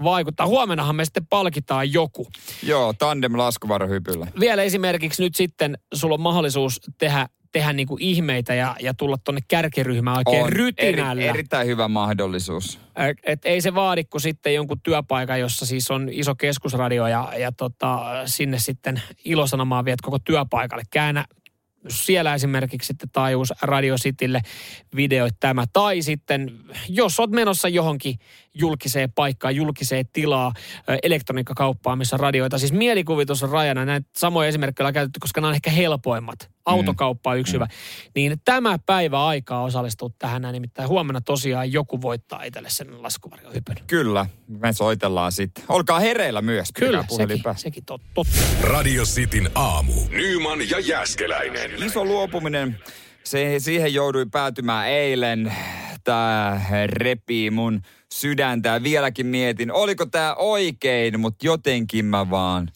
Speaker 2: vaikuttaa. Huomennahan me sitten palkitaan joku
Speaker 3: Joo, tandem laskuvarjohypyllä.
Speaker 2: vielä esimerkiksi nyt sitten sulla on mahdollisuus tehdä, tehdä niinku ihmeitä ja, ja tulla tonne kärkiryhmään oikein
Speaker 3: On
Speaker 2: rytinällä.
Speaker 3: Eri, erittäin hyvä mahdollisuus.
Speaker 2: Et, ei se vaadi kuin sitten jonkun työpaikan, jossa siis on iso keskusradio ja, ja tota, sinne sitten ilosanomaan viet koko työpaikalle. Käännä siellä esimerkiksi sitten taajuus Radio Citylle videoit tämä. Tai sitten, jos olet menossa johonkin julkiseen paikkaan, julkiseen tilaa, elektroniikkakauppaan, missä radioita. Siis mielikuvitus on rajana. Näitä samoja esimerkkejä on käytetty, koska nämä on ehkä helpoimmat. Autokauppa on yksi hyvä. Niin tämä päivä aikaa osallistuu tähän. Nimittäin huomenna tosiaan joku voittaa itselle sen laskuvarjohypyn.
Speaker 3: Kyllä, me soitellaan sitten. Olkaa hereillä myös.
Speaker 2: Kyllä, sekin, sekin tot, totta.
Speaker 1: Radio Cityn aamu. Nyman ja Jäskeläinen.
Speaker 3: Iso luopuminen, se, siihen jouduin päätymään eilen. Tää repii mun sydäntä vieläkin mietin, oliko tää oikein, mutta jotenkin mä vaan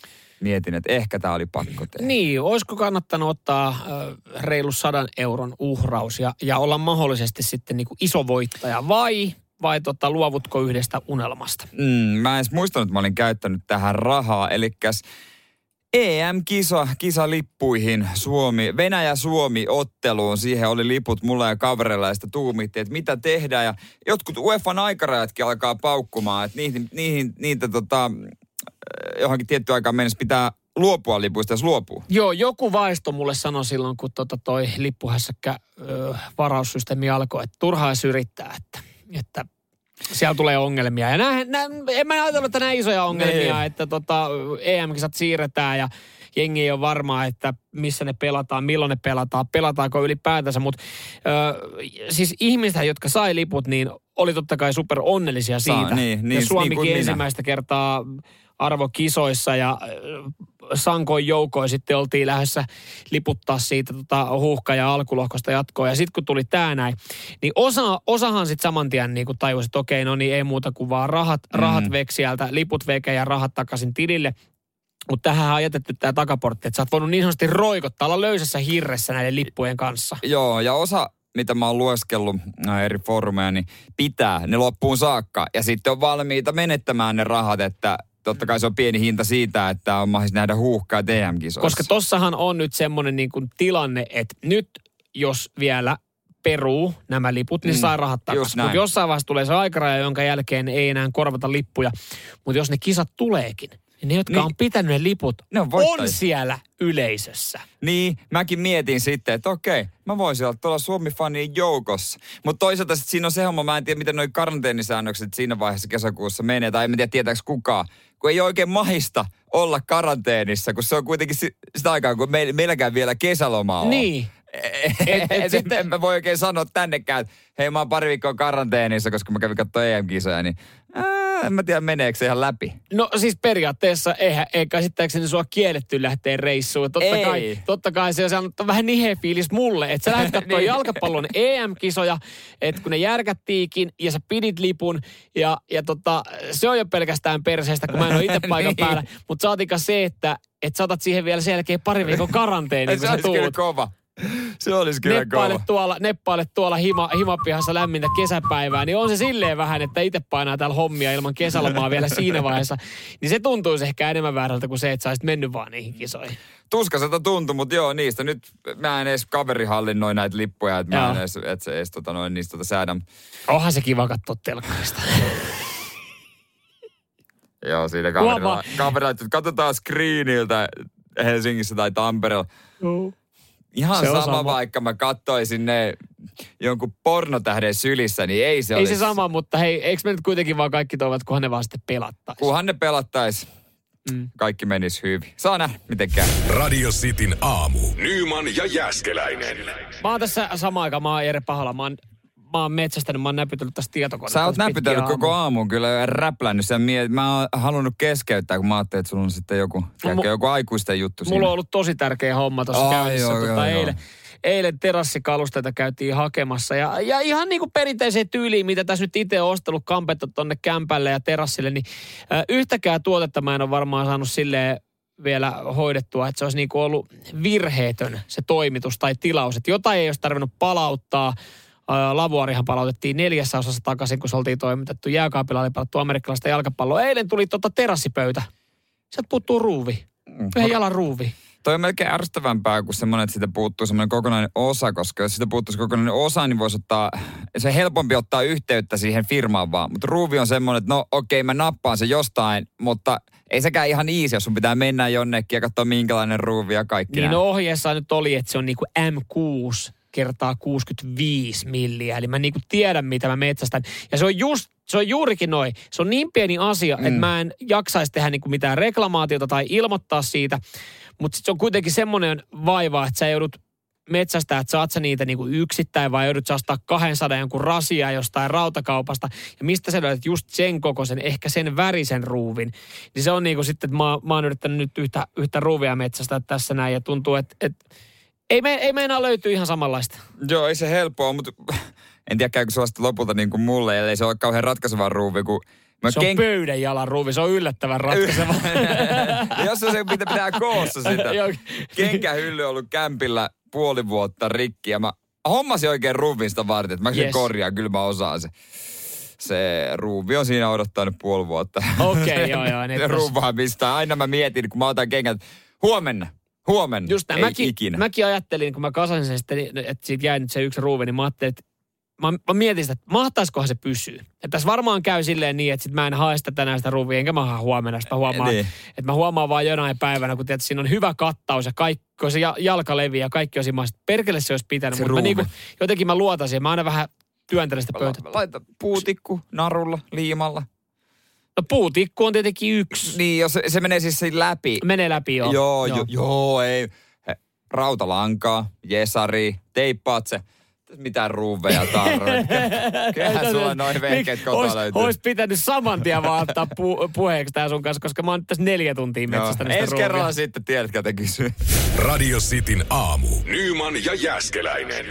Speaker 3: mietin, että ehkä tää oli pakko tehdä.
Speaker 2: Niin, olisiko kannattanut ottaa ö, reilu sadan euron uhraus ja, ja olla mahdollisesti sitten niin kuin iso voittaja vai, vai tota, luovutko yhdestä unelmasta?
Speaker 3: Mm, mä en edes muistanut, että mä olin käyttänyt tähän rahaa. Eli EM-kisa, kisalippuihin Suomi, Venäjä-Suomi-otteluun. Siihen oli liput mulla ja kavereilla ja sitä tuumittiin, että mitä tehdään. Ja jotkut UEFan aikarajatkin alkaa paukkumaan, että niihin, niihin, niitä tota, johonkin tiettyyn aikaan mennessä pitää luopua lipuista, jos luopuu.
Speaker 2: Joo, joku vaisto mulle sanoi silloin, kun tota toi lippuhässäkkä ö, varaussysteemi alkoi, että turhaa edes yrittää, että, että siellä tulee ongelmia. Ja nää, nää, en mä ajatellut, että näin isoja ongelmia,
Speaker 3: Niin.
Speaker 2: että tota, EM-kisat siirretään ja jengi ei ole varmaa, että missä ne pelataan, milloin ne pelataan, pelataanko ylipäätänsä. Mutta siis ihmiset, jotka sai liput, niin oli totta kai super onnellisia
Speaker 3: Saa,
Speaker 2: siitä.
Speaker 3: niin, niin,
Speaker 2: ja Suomikin
Speaker 3: niin minä.
Speaker 2: ensimmäistä kertaa arvokisoissa ja äh, sankoin joukoin sitten oltiin lähdössä liputtaa siitä tota huuhka- ja alkulohkosta jatkoa. Ja sitten kun tuli tämä näin, niin osa, osahan sitten saman tien niin tajusi, että okei, no niin ei muuta kuin vaan rahat, rahat
Speaker 3: Mm.
Speaker 2: veki sieltä, liput veke ja rahat takaisin tilille. Mutta tähän on jätetty tämä takaportti, että sä oot voinut niin sanotusti roikottaa, olla löysässä hirressä näiden lippujen kanssa.
Speaker 3: Joo, ja osa, mitä mä oon lueskellut äh, eri foorumeja, niin pitää ne loppuun saakka. Ja sitten on valmiita menettämään ne rahat, että totta kai se on pieni hinta siitä, että on mahdollista nähdä huuhkaa TM-kisoissa.
Speaker 2: Koska tossahan on nyt semmoinen niin kuin tilanne, että nyt jos vielä peruu nämä liput, niin
Speaker 3: Mm,
Speaker 2: saa rahat takaisin. Mutta jossain vaiheessa tulee se aikaraja, jonka jälkeen ei enää korvata lippuja. Mutta jos ne kisat tuleekin, niin ne, jotka
Speaker 3: Niin.
Speaker 2: on pitänyt ne liput,
Speaker 3: Ne on
Speaker 2: on siellä yleisössä.
Speaker 3: Niin, mäkin mietin sitten, että okei, mä voisin olla tuolla Suomi-fanien joukossa. Mutta toisaalta sit siinä on se homma, mä en tiedä, miten noi karanteenisäännökset siinä vaiheessa kesäkuussa menee, tai en tiedä, tietääkö kukaan. Kun ei oikein mahista olla karanteenissa, kun se on kuitenkin si- sitä aikaa, kun me, meilläkään vielä kesäloma on.
Speaker 2: Niin.
Speaker 3: Et,
Speaker 2: Et-
Speaker 3: sitten en mä voi oikein sanoa tännekään, että hei mä oon pari viikkoa karanteenissa, koska mä kävin katsoa EM-kisoja, niin ää, en mä tiedä meneekö se ihan läpi.
Speaker 2: No siis periaatteessa eihän, ei käsittääkseni sua kielletty lähteä reissuun. Totta
Speaker 3: Ei.
Speaker 2: kai, totta kai se on saanut vähän niheä fiilis mulle, että sä lähdet katsoa
Speaker 3: Niin.
Speaker 2: jalkapallon EM-kisoja, että kun ne järkättiikin ja sä pidit lipun ja, ja tota, se on jo pelkästään perseestä, kun mä en ole itse paikan
Speaker 3: Niin.
Speaker 2: päällä. Mutta saatika se, että et saatat siihen vielä sen jälkeen pari viikon karanteeniin, kun
Speaker 3: se
Speaker 2: sä tuut.
Speaker 3: kova. Se olisi kyllä
Speaker 2: neppaile
Speaker 3: kova.
Speaker 2: tuolla, neppaile tuolla hima, himapihassa lämmintä kesäpäivää, niin on se silleen vähän, että itse painaa täällä hommia ilman kesälomaa vielä siinä vaiheessa. Niin se tuntuisi ehkä enemmän väärältä kuin se, että sä olisit mennyt vaan niihin kisoihin.
Speaker 3: Tuskaselta tuntui, mutta joo, niistä nyt mä en edes kaveri hallinnoi näitä lippuja, että mä en edes, että se edes tota noin, niistä tota säädä.
Speaker 2: Onhan se kiva katsoa telkkarista.
Speaker 3: Joo,
Speaker 2: Huomaa.
Speaker 3: kaverilla, kaverilla katsotaan screeniltä Helsingissä tai Tampereella. Ihan
Speaker 2: Se
Speaker 3: sama,
Speaker 2: sama.
Speaker 3: vaikka mä kattoisin ne jonkun pornotähden sylissä, niin ei se
Speaker 2: Ei
Speaker 3: olisi.
Speaker 2: se sama, mutta hei, eikö me nyt kuitenkin vaan kaikki toivot, kunhan ne vaan sitten pelattaisi?
Speaker 3: Kunhan ne pelattais,
Speaker 2: Mm.
Speaker 3: kaikki menisi hyvin. Saa nähdä, miten käy.
Speaker 1: Radio Cityn aamu. Nyman ja Jäskeläinen.
Speaker 2: Mä oon tässä samaan aikaan, mä oon Jere Pahala, mä oon, mä oon metsästänyt, mä oon näpytellyt tässä tietokoneessa.
Speaker 3: Sä oot näpytellyt koko aamun kyllä ja räplännyt sen miet. Mä oon halunnut keskeyttää, kun mä ajattelin, että sulla on sitten joku, tiedätkö,
Speaker 2: mu-
Speaker 3: joku aikuisten juttu
Speaker 2: Mulla
Speaker 3: siinä.
Speaker 2: on ollut tosi tärkeä homma tuossa käynnissä.
Speaker 3: joo,
Speaker 2: tota,
Speaker 3: joo,
Speaker 2: eilen, eilen terassikalusteita käytiin hakemassa. Ja, ja ihan niin kuin perinteiseen tyyliin, mitä tässä nyt itse on ostellut kampetta tonne kämpälle ja terassille, niin äh, yhtäkään tuotetta mä en ole varmaan saanut silleen vielä hoidettua, että se olisi niin kuin ollut virheetön se toimitus tai tilaus. Että jotain ei olisi tarvinnut palauttaa. Lavuarihan palautettiin neljässä osassa takaisin, kun se oltiin toimitettu. Jääkaapilla oli palattu amerikkalaista jalkapalloa. Eilen tuli tota terassipöytä. Sieltä puuttuu ruuvi. Yhden jalan ruuvi.
Speaker 3: Toi on melkein ärsyttävämpää kuin semmoinen, että siitä puuttuu semmoinen kokonainen osa, koska jos siitä puuttuisi kokonainen osa, niin voisi ottaa, se on helpompi ottaa yhteyttä siihen firmaan vaan. Mutta ruuvi on semmoinen, että no okei, mä nappaan se jostain, mutta ei sekään ihan easy, jos sun pitää mennä jonnekin ja katsoa minkälainen ruuvi ja kaikki
Speaker 2: Niin
Speaker 3: nämä.
Speaker 2: no ohjeessa nyt oli, että se on niinku M6 kertaa 65 milliä. Eli mä niinku tiedän, mitä mä metsästän. Ja se on just, se on juurikin noin. Se on niin pieni asia, mm. että mä en jaksaisi tehdä niinku mitään reklamaatiota tai ilmoittaa siitä. Mutta se on kuitenkin semmoinen vaiva, että sä joudut metsästää, että saat sä niitä niinku yksittäin vai joudut sä ostaa 200 jonkun rasia jostain rautakaupasta. Ja mistä sä löydät just sen kokoisen, ehkä sen värisen ruuvin. Niin se on niinku sitten, että mä, mä oon yrittänyt nyt yhtä, yhtä ruuvia metsästää tässä näin ja tuntuu, että, että ei, me, ei meinaa löytyy ihan samanlaista.
Speaker 3: Joo, ei se helppoa, mutta en tiedä käykö sulla sitten lopulta niin kuin mulle, ellei se ole kauhean ratkaiseva ruuvi, kun mä
Speaker 2: Se on pöydän jalan ruuvi, se on yllättävän ratkaiseva.
Speaker 3: Jos se pitää, pitää koossa sitä. Kenkähylly on ollut kämpillä puoli vuotta rikki ja mä hommasin oikein ruuvin sitä varten, että mä
Speaker 2: Yes.
Speaker 3: korjaan, kyllä mä osaan se. Se ruuvi on siinä odottanut puoli vuotta.
Speaker 2: Okei, joo, joo, niin
Speaker 3: ruuvaa mistä. Aina mä mietin, kun mä otan kengät, huomenna, huomenna,
Speaker 2: Just näin.
Speaker 3: ei
Speaker 2: Mäkin,
Speaker 3: ikinä.
Speaker 2: mäkin ajattelin, kun mä kasasin sen sitten, että siitä jäi nyt se yksi ruuvi, niin mä ajattelin, että mä, mä mietin sitä, että mahtaisikohan se pysyä. Että tässä varmaan käy silleen niin, että sit mä en hae sitä tänään sitä ruuvia, enkä mä hae huomenna sitä. Mä huomaan,
Speaker 3: Niin.
Speaker 2: että mä huomaan vaan jonain päivänä, kun tiedät, siinä on hyvä kattaus ja kaikki, kun se ja- jalka leviää ja kaikki on siinä, perkele se olisi pitänyt.
Speaker 3: Se
Speaker 2: Mutta mä niinku, jotenkin mä luotasin ja mä aina vähän työntelen sitä pöytä.
Speaker 3: Laita puutikku narulla, liimalla.
Speaker 2: No puutikku on tietenkin yksi.
Speaker 3: Niin, jos se, se menee siis siinä läpi.
Speaker 2: Menee läpi joo.
Speaker 3: Joo, joo, joo ei. Rautalankaa, jesari, teippaat se. Mitään ruuveja tarvitse. Kyllähän sulla noin vehkeet
Speaker 2: Mik-
Speaker 3: kotona
Speaker 2: ois,
Speaker 3: löytyy.
Speaker 2: ois pitänyt saman tien vaan ottaa pu, puheeksi tää sun kanssa, koska mä oon nyt tässä neljä tuntia sitä
Speaker 3: Ensi
Speaker 2: ruuvia.
Speaker 3: kerralla sitten tiedät, ketä kysyy.
Speaker 1: Radio Cityn aamu. Nyman ja Jäskeläinen.